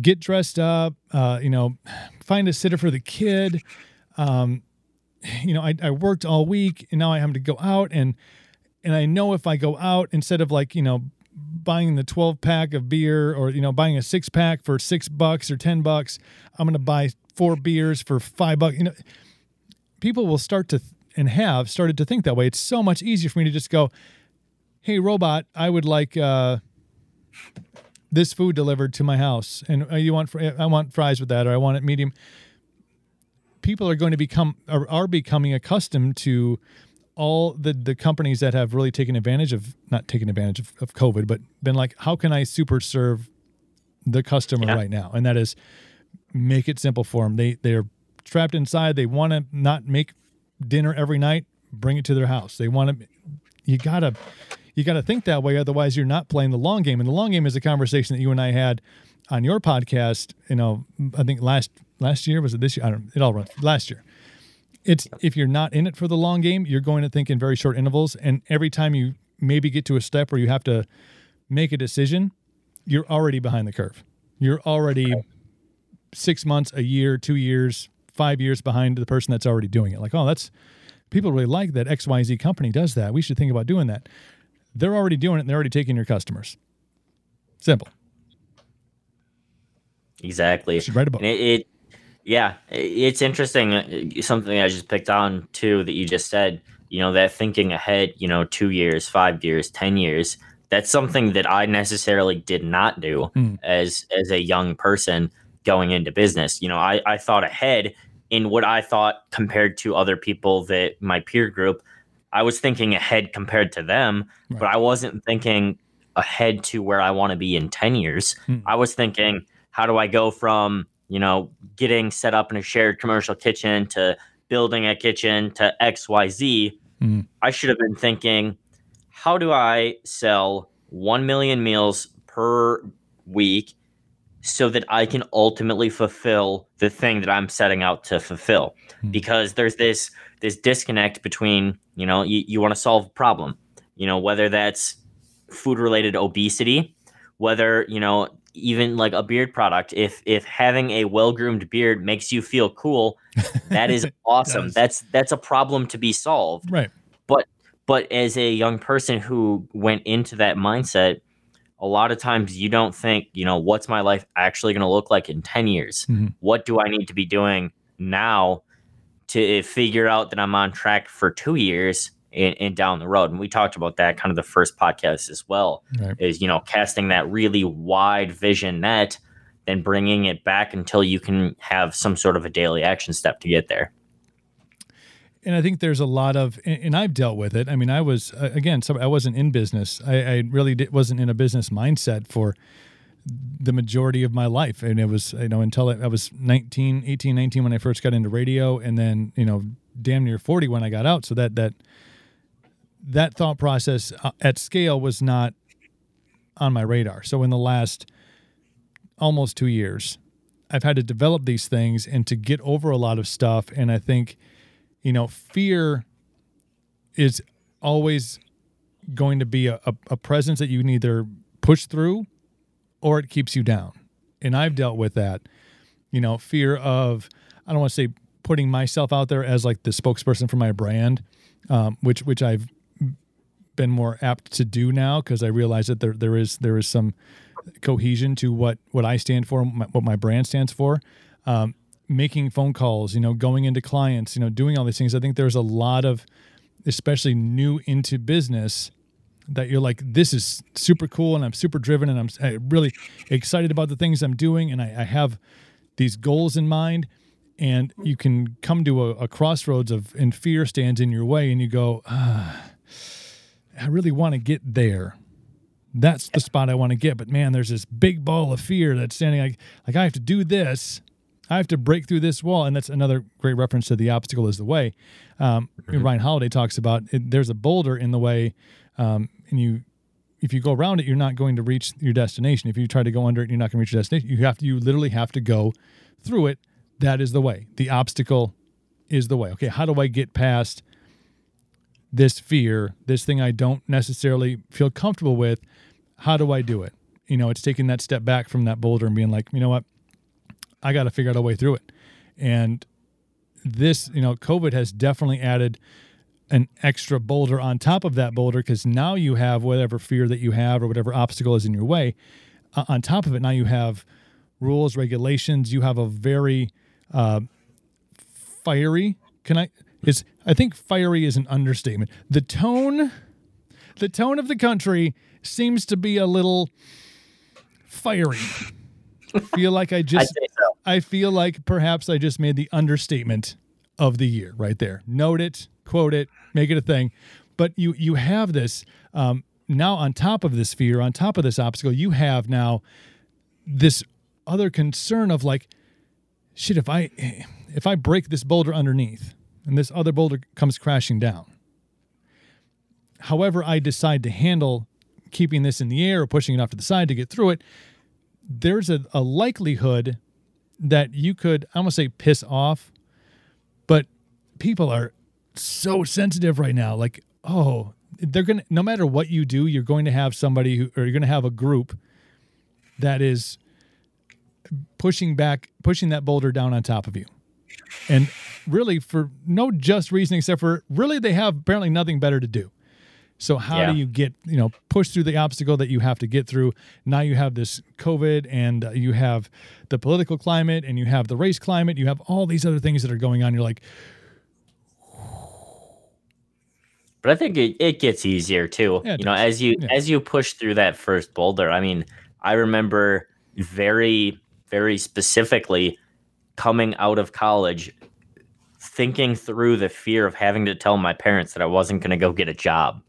get dressed up uh, you know find a sitter for the kid um, you know I, I worked all week and now i have to go out and and i know if i go out instead of like you know buying the 12 pack of beer or you know buying a six pack for six bucks or ten bucks i'm going to buy four beers for five bucks. You know people will start to and have started to think that way. It's so much easier for me to just go hey robot i would like uh this food delivered to my house. And uh, you want fr- i want fries with that or i want it medium. People are going to become are, are becoming accustomed to all the the companies that have really taken advantage of not taken advantage of, of covid but been like how can i super serve the customer Yeah. right now? And that is make it simple for them they they're trapped inside. They want to not make dinner every night. Bring it to their house. They want to you gotta you gotta think that way. Otherwise you're not playing the long game. And the long game is a conversation that you and i had on your podcast you know i think last last year was it this year? I don't it all runs last year it's if you're not in it for the long game you're going to think in very short intervals and every time you maybe get to a step where you have to make a decision you're already behind the curve. You're already six months a year two years five years behind the person that's already doing it. Like oh that's people really like that xyz company does that. We should think about doing that. They're already doing it and they're already taking your customers. Simple. Exactly. should write a book. It, it yeah, it's interesting. uh, Something I just picked on too that you just said. You know that thinking ahead. You know, two years, five years, ten years. That's something that I necessarily did not do Mm. as as a young person going into business. You know, I I thought ahead in what I thought compared to other people that my peer group. I was thinking ahead compared to them, Right. but I wasn't thinking ahead to where I want to be in 10 years. Hmm. I was thinking, how do I go from, you know, getting set up in a shared commercial kitchen to building a kitchen to XYZ? Mhm. I should have been thinking, how do I sell 1 million meals per week so that I can ultimately fulfill the thing that I'm setting out to fulfill? Hmm. Because there's this this disconnect between, you know, you, you want to solve a problem, you know, whether that's food related obesity, whether, you know, even like a beard product, if if having a well-groomed beard makes you feel cool, that is awesome. That's that's a problem to be solved. Right. But but as a young person who went into that mindset a lot of times you don't think you know what's my life actually going to look like in 10 years? Mhm. what do i need to be doing now to figure out that i'm on track for two years and, and down the road and we talked about that kind of the first podcast as well right is you know casting that really wide vision net then bringing it back until you can have some sort of a daily action step to get there and I think there's a lot of, and, and I've dealt with it. I mean, I was again, so I wasn't in business. I, I really did, wasn't in a business mindset for the majority of my life, and it was you know until I, I was 19, 18, 19 when I first got into radio, and then you know damn near 40 when I got out. So that that that thought process uh, at scale was not on my radar. So in the last almost two years, I've had to develop these things and to get over a lot of stuff, and I think you know, fear is always going to be a, a, a presence that you can either push through or it keeps you down. And I've dealt with that, you know, fear of, I don't want to say putting myself out there as like the spokesperson for my brand, um, which, which I've been more apt to do now because I realize that there, there is, there is some cohesion to what, what I stand for, what my brand stands for. Um, making phone calls, you know, going into clients, you know, doing all these things. I think there's a lot of, especially new into business, that you're like, this is super cool and I'm super driven and I'm really excited about the things I'm doing and I, I have these goals in mind. And you can come to a, a, crossroads of, and fear stands in your way, and you go, ah, I really want to get there. That's the spot I want to get. But man, there's this big ball of fear that's standing like, like I have to do this I have to break through this wall. And that's another great reference to the obstacle is the way. Um, mm-hmm. Ryan Holiday talks about it, there's a boulder in the way, um, and you, if you go around it, you're not going to reach your destination. If you try to go under it, you're not going to reach your destination. You have to, you literally have to go through it. That is the way. The obstacle is the way. Okay, how do I get past this fear, this thing I don't necessarily feel comfortable with? How do I do it? You know, it's taking that step back from that boulder and being like, you know what? I got to figure out a way through it. And this, you know, COVID has definitely added an extra boulder on top of that boulder because now you have whatever fear that you have or whatever obstacle is in your way. Uh, on top of it, now you have rules, regulations. You have a very uh, fiery. Can I? Is I think fiery is an understatement. The tone, the tone of the country seems to be a little fiery feel like I just so. I feel like perhaps I just made the understatement of the year right there. Note it, quote it, make it a thing. But you you have this um, now on top of this fear, on top of this obstacle, you have now this other concern of like, shit, if I if I break this boulder underneath and this other boulder comes crashing down. However, I decide to handle keeping this in the air or pushing it off to the side to get through it, there's a, a likelihood that you could, I'm going to say piss off, but people are so sensitive right now. Like, oh, they're going to, no matter what you do, you're going to have somebody who, or you're going to have a group that is pushing back, pushing that boulder down on top of you. And really, for no just reason except for really, they have apparently nothing better to do. So how yeah. do you get you know push through the obstacle that you have to get through? Now you have this COVID, and uh, you have the political climate, and you have the race climate. You have all these other things that are going on. You're like, but I think it, it gets easier too. Yeah, you know, as you yeah. as you push through that first boulder. I mean, I remember very very specifically coming out of college thinking through the fear of having to tell my parents that I wasn't going to go get a job.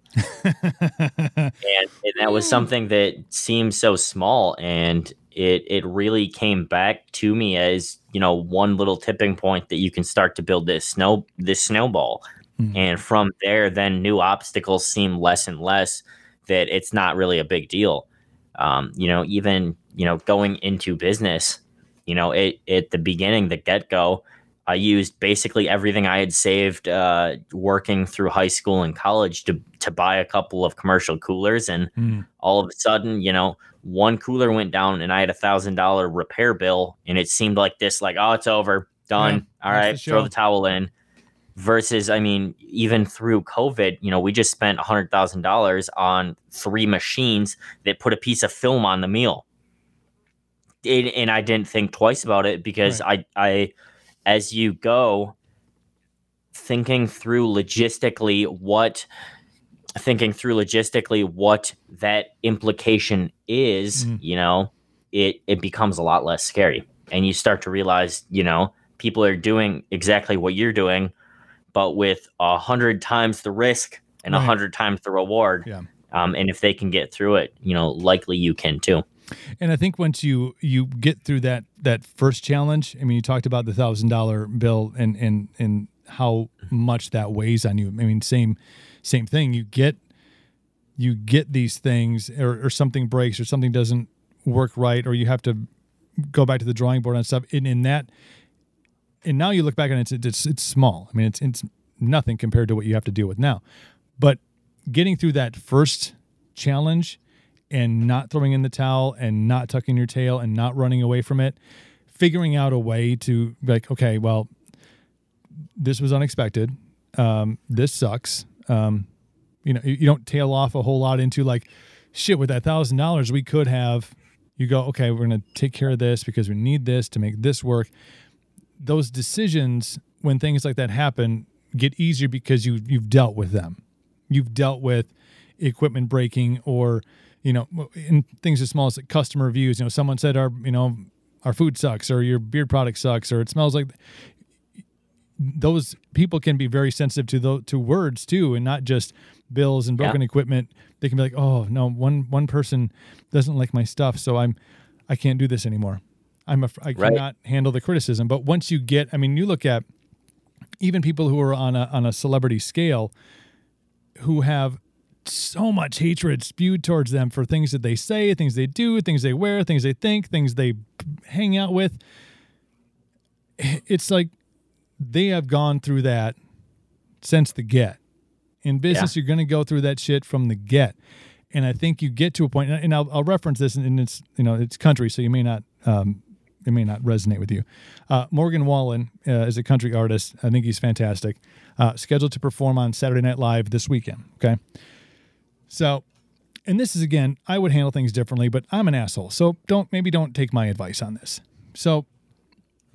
And, and that was something that seemed so small and it it really came back to me as you know one little tipping point that you can start to build this snow this snowball. Mm-hmm. and from there then new obstacles seem less and less that it's not really a big deal. Um, you know even you know going into business you know it at the beginning the get-go I used basically everything I had saved uh, working through high school and college to to buy a couple of commercial coolers, and mm. all of a sudden, you know, one cooler went down, and I had a thousand dollar repair bill, and it seemed like this, like, oh, it's over, done, yeah, all right, the throw the towel in. Versus, I mean, even through COVID, you know, we just spent a hundred thousand dollars on three machines that put a piece of film on the meal, it, and I didn't think twice about it because right. I I as you go thinking through logistically what thinking through logistically what that implication is mm. you know it it becomes a lot less scary and you start to realize you know people are doing exactly what you're doing but with a hundred times the risk and a right. hundred times the reward yeah. um, and if they can get through it you know likely you can too and I think once you you get through that that first challenge, I mean, you talked about the thousand dollar bill and and and how much that weighs on you. I mean, same same thing. You get you get these things, or, or something breaks, or something doesn't work right, or you have to go back to the drawing board on stuff. And in that, and now you look back and it's it's it's small. I mean, it's it's nothing compared to what you have to deal with now. But getting through that first challenge and not throwing in the towel and not tucking your tail and not running away from it, figuring out a way to like, okay, well, this was unexpected. Um, this sucks. Um, you know, you, don't tail off a whole lot into like, shit, with that thousand dollars, we could have. You go, okay, we're going to take care of this because we need this to make this work. Those decisions, when things like that happen, get easier because you you've dealt with them. You've dealt with equipment breaking or you know in things as small as like customer reviews. You know, someone said our you know our food sucks or your beard product sucks or it smells like those people can be very sensitive to the, to words too and not just bills and broken Yeah. equipment they can be like oh no one one person doesn't like my stuff so i'm i can't do this anymore i'm a, i Right. cannot handle the criticism but once you get i mean you look at even people who are on a on a celebrity scale who have so much hatred spewed towards them for things that they say, things they do, things they wear, things they think, things they hang out with. It's like they have gone through that since the get. In business, you're going to go through that shit from the get. And I think you get to a point, and I'll, I'll reference this, and it's you know it's country, so you may not um, it may not resonate with you. Uh, Morgan Wallen uh, is a country artist. I think he's fantastic. Uh, scheduled to perform on Saturday Night Live this weekend. Okay, so and this is again, I would handle things differently, but I'm an asshole, so don't maybe don't take my advice on this. So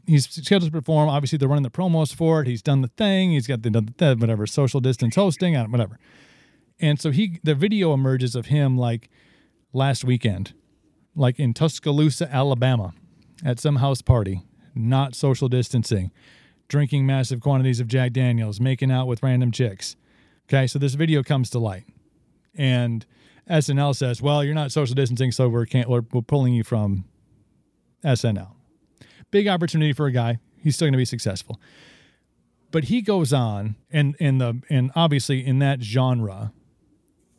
he's scheduled to perform. Obviously, they're running the promos for it. He's done the thing. He's got the, the whatever social distance hosting, don't- whatever. And so he the video emerges of him like last weekend, like in Tuscaloosa, Alabama, at some house party, not social distancing, drinking massive quantities of Jack Daniels, making out with random chicks. Okay, so this video comes to light, and SNL says, "Well, you're not social distancing, so we're can't we're, we're pulling you from SNL." Big opportunity for a guy. He's still going to be successful. But he goes on, and and the and obviously in that genre,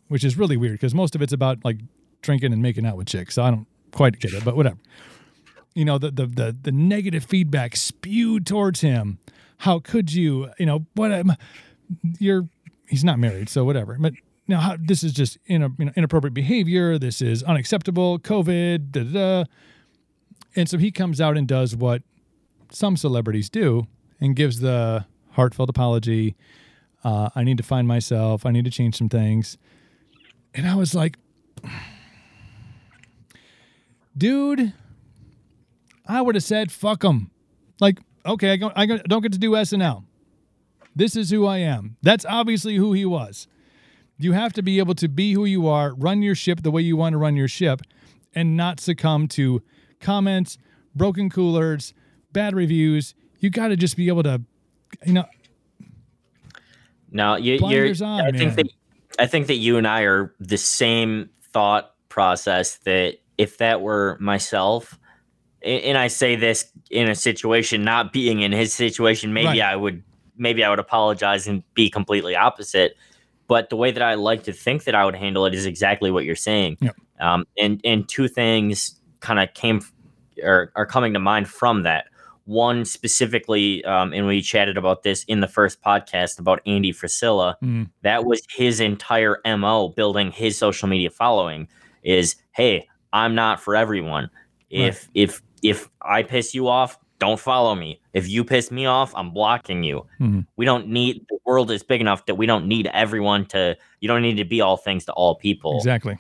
which is really weird because most of it's about like drinking and making out with chicks. So I don't quite get it, but whatever. You know, the the the, the negative feedback spewed towards him. How could you? You know what? You're he's not married, so whatever. But now how, this is just in, a, you know, inappropriate behavior. This is unacceptable. COVID. Da, da, da. And so he comes out and does what some celebrities do and gives the heartfelt apology. Uh, I need to find myself. I need to change some things. And I was like, dude, I would have said, fuck them. Like, okay, I, don't get to do SNL. This is who I am. That's obviously who he was. You have to be able to be who you are, run your ship the way you want to run your ship, and not succumb to comments, broken coolers, bad reviews. You got to just be able to, you know, No, you, on, I man. think that I think that you and I are the same thought process. That if that were myself, and I say this in a situation, not being in his situation, maybe Right. I would, maybe I would apologize and be completely opposite. But the way that I like to think that I would handle it is exactly what you're saying. Yep. Um, and and two things kind of came or are coming to mind from that. One specifically, um, and we chatted about this in the first podcast about Andy Frisella. Mm. That was his entire mo, building his social media following. Is hey, I'm not for everyone. If if if I piss you off, don't follow me. If you piss me off, I'm blocking you. Mhm. We don't need the world is big enough that we don't need everyone to. You don't need to be all things to all people. exactly.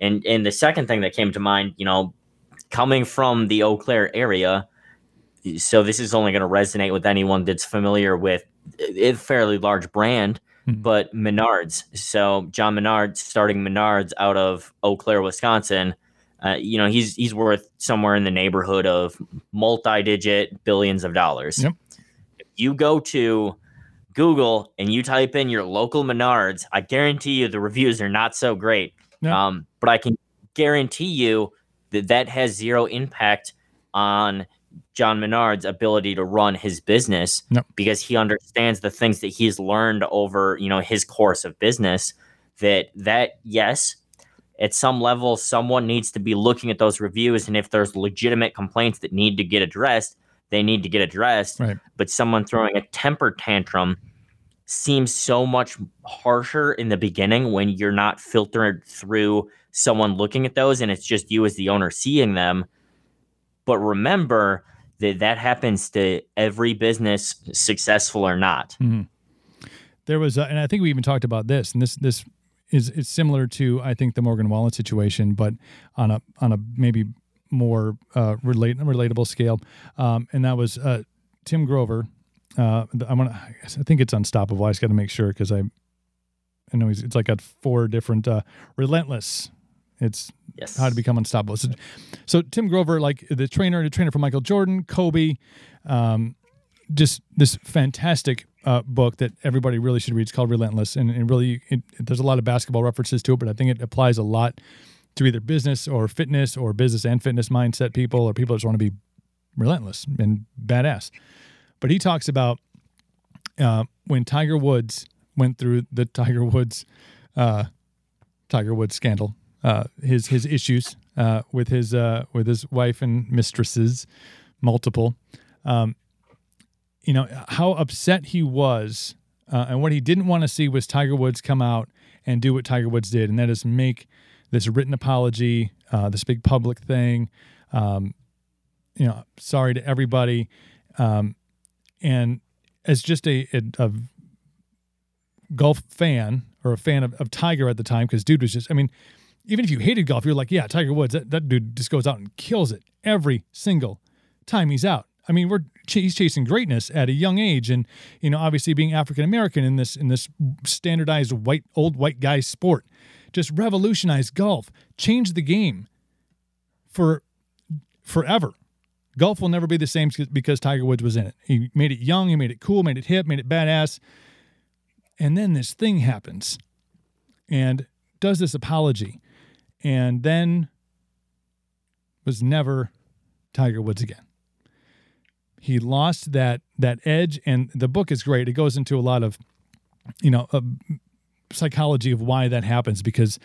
And and the second thing that came to mind, you know, coming from the Eau Claire area, so this is only going to resonate with anyone that's familiar with a fairly large brand, Mhm. but Menards. So John Menard starting Menards out of Eau Claire, Wisconsin. Uh, you know, he's he's worth somewhere in the neighborhood of multi-digit billions of dollars. Yep. If you go to Google and you type in your local Menards, I guarantee you the reviews are not so great. Yeah. Um, but I can guarantee you that that has zero impact on John Menard's ability to run his business Yep. because he understands the things that he's learned over, you know, his course of business. That that yes, at some level, someone needs to be looking at those reviews, and if there's legitimate complaints that need to get addressed, they need to get addressed. Right. But someone throwing a temper tantrum seems so much harsher in the beginning when you're not filtered through someone looking at those and it's just you as the owner seeing them. But remember that that happens to every business, successful or not. Mm-hmm. There was, a, and I think we even talked about this, and this this is it's similar to I think the Morgan Wallen situation, but on a on a maybe more uh, relate relatable scale, um, and that was uh, Tim Grover. Uh, I want I think it's unstoppable. I just got to make sure because I I know he's it's like got four different uh, relentless it's yes. how to become unstoppable. So, so, Tim Grover, like the trainer, the trainer for Michael Jordan, Kobe, um, just this fantastic uh, book that everybody really should read. It's called Relentless, and, and really, it, there's a lot of basketball references to it, but I think it applies a lot to either business or fitness or business and fitness mindset people or people that just want to be relentless and badass. But he talks about uh, when Tiger Woods went through the Tiger Woods uh, Tiger Woods scandal uh, his his issues uh, with his uh, with his wife and mistresses, multiple. Um, you know how upset he was, uh, and what he didn't want to see was Tiger Woods come out and do what Tiger Woods did, and that is make this written apology, uh, this big public thing. Um, you know, sorry to everybody, um, and as just a, a, a golf fan or a fan of, of Tiger at the time, because dude was just, I mean, even if you hated golf, you're like, yeah, Tiger Woods, that, that dude just goes out and kills it every single time he's out. I mean, we're he's chasing greatness at a young age, and you know, obviously being African American in this in this standardized white old white guy sport, just revolutionized golf, changed the game for forever. Golf will never be the same because Tiger Woods was in it. He made it young, he made it cool, made it hip, made it badass, and then this thing happens, and does this apology and then was never Tiger Woods again. He lost that that edge, and the book is great. It goes into a lot of, you know, uh, psychology of why that happens. Because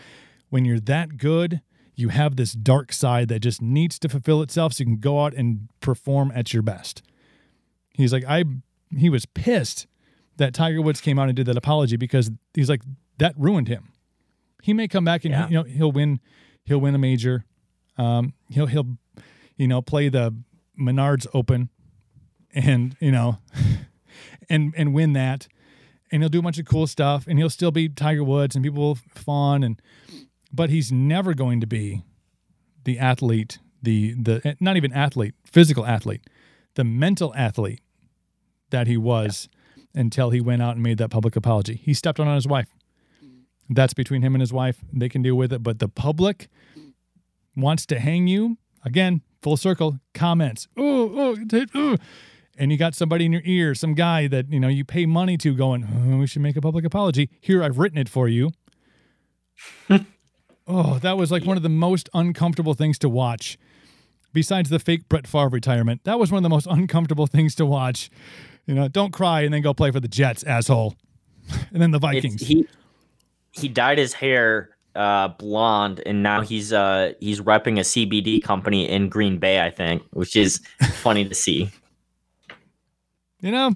when you're that good, you have this dark side that just needs to fulfill itself, so you can go out and perform at your best. He's like, I. He was pissed that Tiger Woods came out and did that apology because he's like that ruined him. He may come back and yeah. you know he'll win he'll win a major. Um, he'll he'll you know play the Menards Open and you know and and win that and he'll do a bunch of cool stuff and he'll still be Tiger Woods and people will fawn and but he's never going to be the athlete the the eh, not even athlete physical athlete the mental athlete that he was yeah. until he went out and made that public apology he stepped on his wife that's between him and his wife. They can deal with it. But the public wants to hang you. Again, full circle, comments. Oh, oh, oh. And you got somebody in your ear, some guy that, you know, you pay money to going, oh, we should make a public apology. Here, I've written it for you. oh, that was like one of the most uncomfortable things to watch. Besides the fake Brett Favre retirement, that was one of the most uncomfortable things to watch. You know, don't cry and then go play for the Jets, asshole. And then the Vikings. He, he dyed his hair uh, blonde, and now he's uh, he's repping a CBD company in Green Bay, I think, which is funny to see. You know,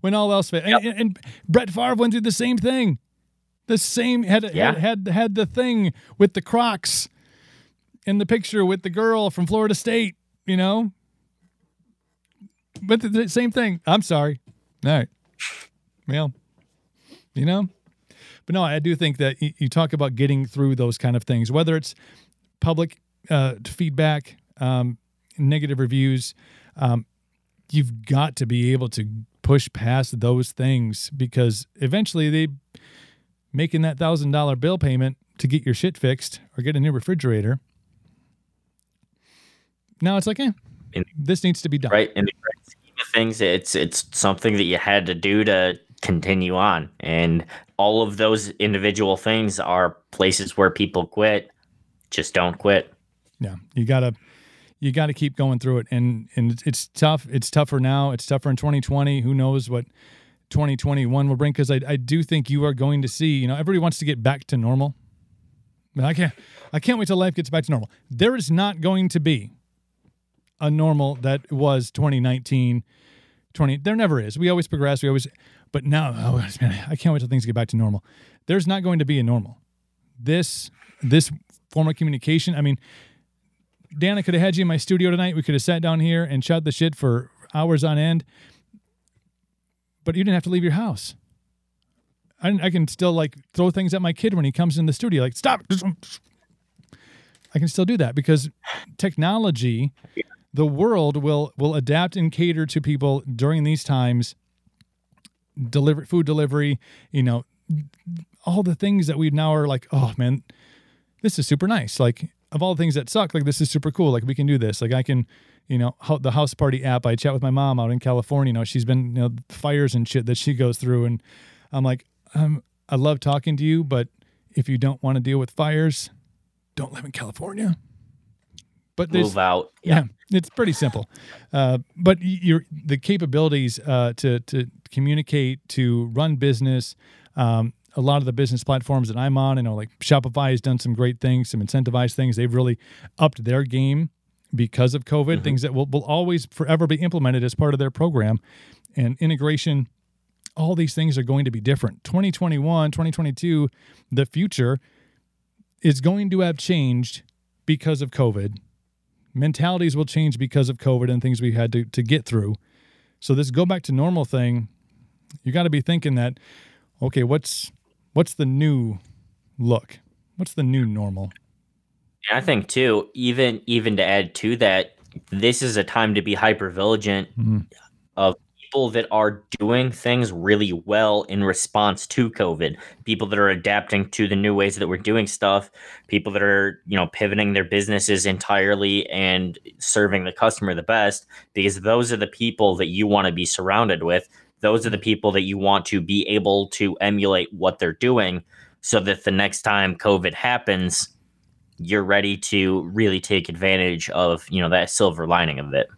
when all else failed, yep. and, and, Brett Favre went through the same thing. The same had, yeah. had had had the thing with the Crocs in the picture with the girl from Florida State. You know, but the, the same thing. I'm sorry. All right. Well, you know, but no, I do think that you talk about getting through those kind of things, whether it's public uh, feedback, um, negative reviews. Um, you've got to be able to push past those things because eventually they making that thousand dollar bill payment to get your shit fixed or get a new refrigerator. Now it's like, eh, in, this needs to be done. Right. In the scheme of things, it's it's something that you had to do to continue on. And all of those individual things are places where people quit. Just don't quit. Yeah, you gotta you got to keep going through it, and and it's tough. It's tougher now. It's tougher in 2020. Who knows what 2021 will bring? Because I I do think you are going to see. You know, everybody wants to get back to normal. But I can't I can't wait till life gets back to normal. There is not going to be a normal that was 2019 20 there never is we always progress we always but now oh man i can't wait till things get back to normal there's not going to be a normal this this form of communication i mean dan i could have had you in my studio tonight. We could have sat down here and shot the shit for hours on end. But you didn't have to leave your house. I, I can still like throw things at my kid when he comes in the studio like stop! I can still do that because technology the world will will adapt and cater to people during these times deliver food delivery you know all the things that we now are like oh man this is super nice. Like of all the things that suck like this is super cool like we can do this like i can you know the house party app i chat with my mom out in california you know she's been you know fires and shit that she goes through and i'm like um, i love talking to you but if you don't want to deal with fires don't live in california but Move out. yeah, it's pretty simple. Uh, but your the capabilities uh, to to communicate, to run business. Um, a lot of the business platforms that I'm on, you know, like Shopify has done some great things, some incentivized things. They've really upped their game because of COVID. Mm-hmm. Things that will, will always forever be implemented as part of their program and integration. All these things are going to be different. 2021, 2022, the future is going to have changed because of COVID mentalities will change because of COVID and things we had to, to get through. So this go back to normal thing, you got to be thinking that, okay, what's what's the new look? What's the new normal? And I think too, even even to add to that, this is a time to be hyper vigilant Mhm. of people that are doing things really well in response to COVID. People that are adapting to the new ways that we're doing stuff. People that are you know pivoting their businesses entirely and serving the customer the best. Because those are the people that you want to be surrounded with. Those are the people that you want to be able to emulate what they're doing, so that the next time COVID happens you're ready to really take advantage of you know that silver lining of it.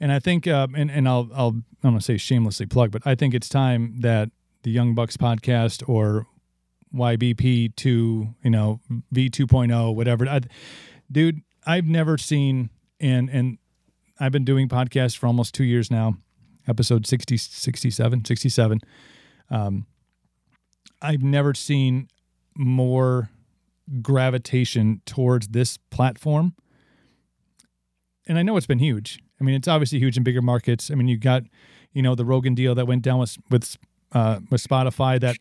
And I think, uh, and and I'll I'll I'm gonna say shamelessly plug, but I think it's time that the Young Bucks podcast or YBP two, you know V 2.0, whatever. I, dude, I've never seen and and I've been doing podcasts for almost two years now, episode 60, 67, 67. Um, I've never seen more gravitation towards this platform. And I know it's been huge. I mean, it's obviously huge in bigger markets. I mean, you got, you know, the Rogan deal that went down with with uh, with Spotify. That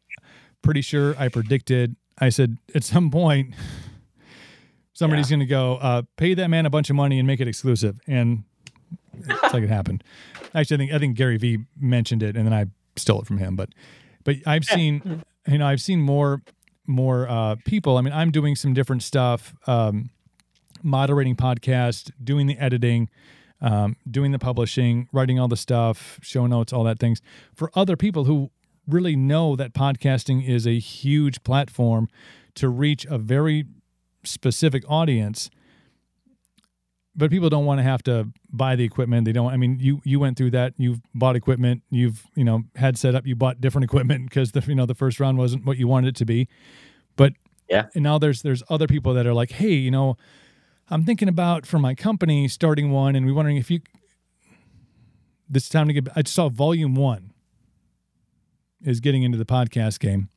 pretty sure I predicted. I said at some point somebody's going to go uh, pay that man a bunch of money and make it exclusive, and it's like it happened. Actually, I think I think Gary Vee mentioned it, and then I stole it from him. But but I've seen, you know, I've seen more more uh, people. I mean, I'm doing some different stuff, um, moderating podcasts, doing the editing, um, doing the publishing, writing all the stuff, show notes, all that things for other people who really know that podcasting is a huge platform to reach a very specific audience but people don't want to have to buy the equipment. They don't i mean you you went through that. You've bought equipment. You've you know had set up you bought different equipment because the you know the first round wasn't what you wanted it to be. But Yeah. and now there's there's other people that are like hey you know i'm thinking about for my company starting one and we're wondering if you this time to get i just saw volume one is getting into the podcast game.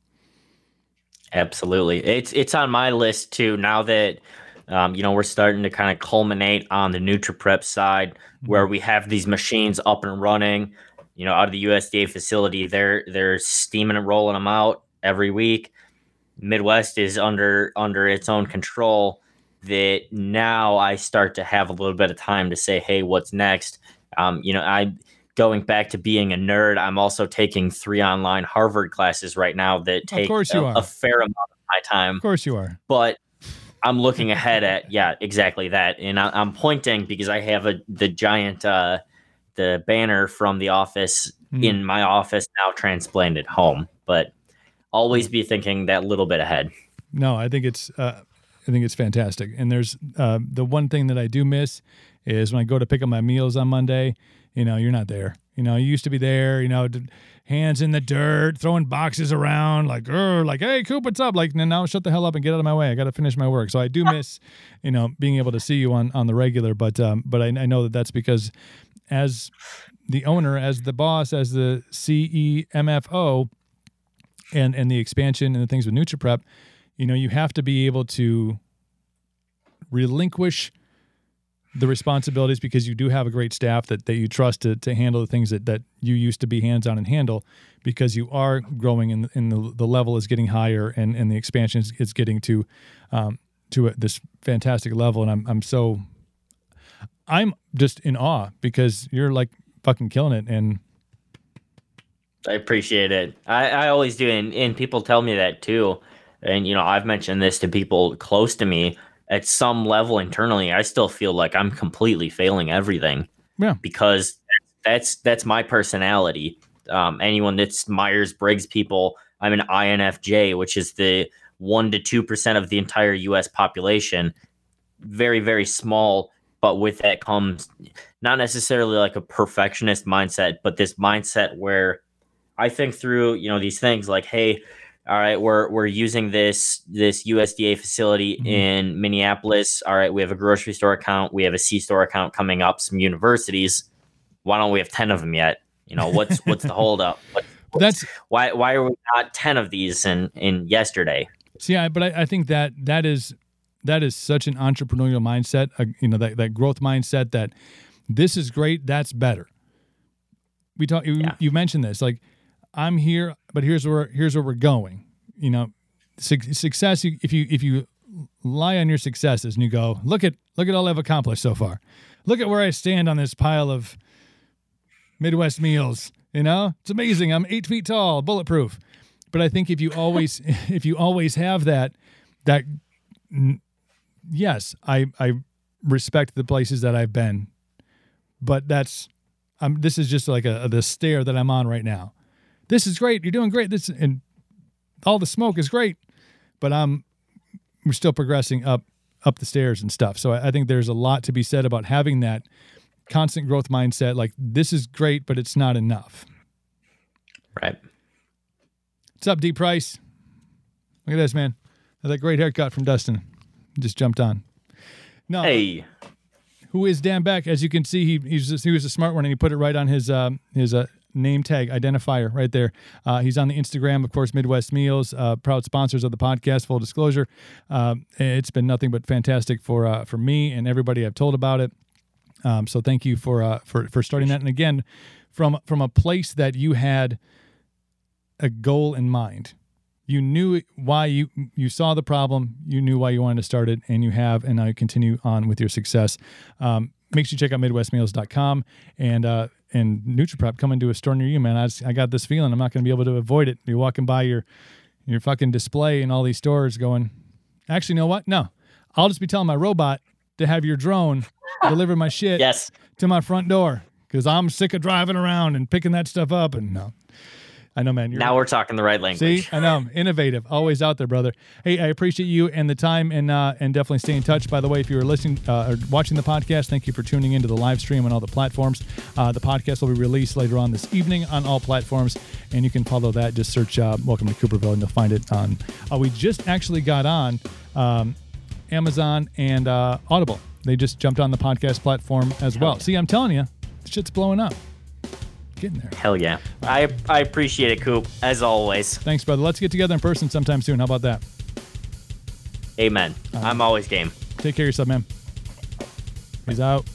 Absolutely, it's it's on my list too. Now that um, you know we're starting to kind of culminate on the NutriPrep side, where we have these machines up and running. You know, out of the USDA facility, they're they're steaming and rolling them out every week. Midwest is under under its own control. That now I start to have a little bit of time to say, hey, what's next? Um, you know, I going back to being a nerd. I'm also taking three online Harvard classes right now that take a, a fair amount of my time of course you are but I'm looking ahead at yeah, exactly that, and I, I'm pointing because I have a the giant uh, the banner from the office Hmm. in my office now transplanted home, but always be thinking that little bit ahead. No, I think it's uh, I think it's fantastic. And there's uh, the one thing that I do miss is when I go to pick up my meals on Monday. You know, you're not there. You know, you used to be there. You know, hands in the dirt, throwing boxes around, like, like, hey, Coop, what's up? Like, now shut the hell up and get out of my way. I got to finish my work. So I do miss, you know, being able to see you on on the regular. But um, but I, I know that that's because as the owner, as the boss, as the CEMFO, and and the expansion and the things with NutriPrep, you know, you have to be able to relinquish the responsibilities because you do have a great staff that, that you trust to, to handle the things that, that you used to be hands-on and handle because you are growing and, and the, the level is getting higher and, and the expansion is, is getting to um, to a, this fantastic level and I'm, I'm so I'm just in awe because you're like fucking killing it and I appreciate it. I, I always do and, and people tell me that too. And you know, I've mentioned this to people close to me at some level internally, I still feel like I'm completely failing everything. Yeah. Because that's that's my personality. Um, anyone that's Myers Briggs people, I'm an INFJ, which is the one to two percent of the entire U.S. population. Very very small, but with that comes not necessarily like a perfectionist mindset, but this mindset where I think through you know these things like, hey, all right, we're we're using this this USDA facility mm-hmm. in Minneapolis. All right, we have a grocery store account, we have a C store account coming up, some universities. Why don't we have ten of them yet? You know, what's what's the holdup? What, That's why why are we not ten of these in in yesterday? See, I, but I, I think that that is that is such an entrepreneurial mindset. Uh, you know, that that growth mindset that this is great, that's better. We talk. You, yeah. you mentioned this, like I'm here, but here's where here's where we're going. You know, su- success. If you if you lie on your successes and you go, look at look at all I've accomplished so far. Look at where I stand on this pile of Midwest meals. You know, it's amazing. I'm eight feet tall, bulletproof. But I think if you always if you always have that that yes, I I respect the places that I've been, but that's I'm this is just like a the stair that I'm on right now this is great. You're doing great. This and all the smoke is great, but I'm we're still progressing up up the stairs and stuff. So I, I think there's a lot to be said about having that constant growth mindset. Like this is great, but it's not enough. Right. What's up, D Price? Look at this, man. That great haircut from Dustin. Just jumped on. No. Hey. Who is Dan Beck? As you can see, he he's just, he was a smart one, and he put it right on his um, his uh, name tag identifier right there. Uh, he's on the Instagram, of course, Midwest Meals, uh, proud sponsors of the podcast. Full disclosure, uh, it's been nothing but fantastic for uh, for me and everybody I've told about it. Um, so thank you for uh, for for starting that. And again, from from a place that you had a goal in mind. You knew why you you saw the problem. You knew why you wanted to start it, and you have, and now you continue on with your success. Um, make sure you check out MidwestMeals.com and uh, and NutriPrep coming to a store near you, man. I, just, I got this feeling I'm not going to be able to avoid it. You're walking by your your fucking display in all these stores, going, actually, you know what? No, I'll just be telling my robot to have your drone deliver my shit yes. to my front door because I'm sick of driving around and picking that stuff up. And no, I know, man. now we're talking the right language. See, I know, I'm innovative, always out there, brother. Hey, I appreciate you and the time, and uh, and definitely stay in touch. By the way, if you are listening uh, or watching the podcast, thank you for tuning into the live stream on all the platforms. Uh, the podcast will be released later on this evening on all platforms, and you can follow that. Just search uh, "Welcome to Cooperville" and you'll find it on. Uh, we just actually got on um, Amazon and uh, Audible. They just jumped on the podcast platform as well. See, I'm telling you, shit's blowing up. Getting there. Hell yeah. I I appreciate it, Coop, as always. Thanks, brother. Let's get together in person sometime soon. How about that? Amen. I'm always game. Take care of yourself, man. He's out.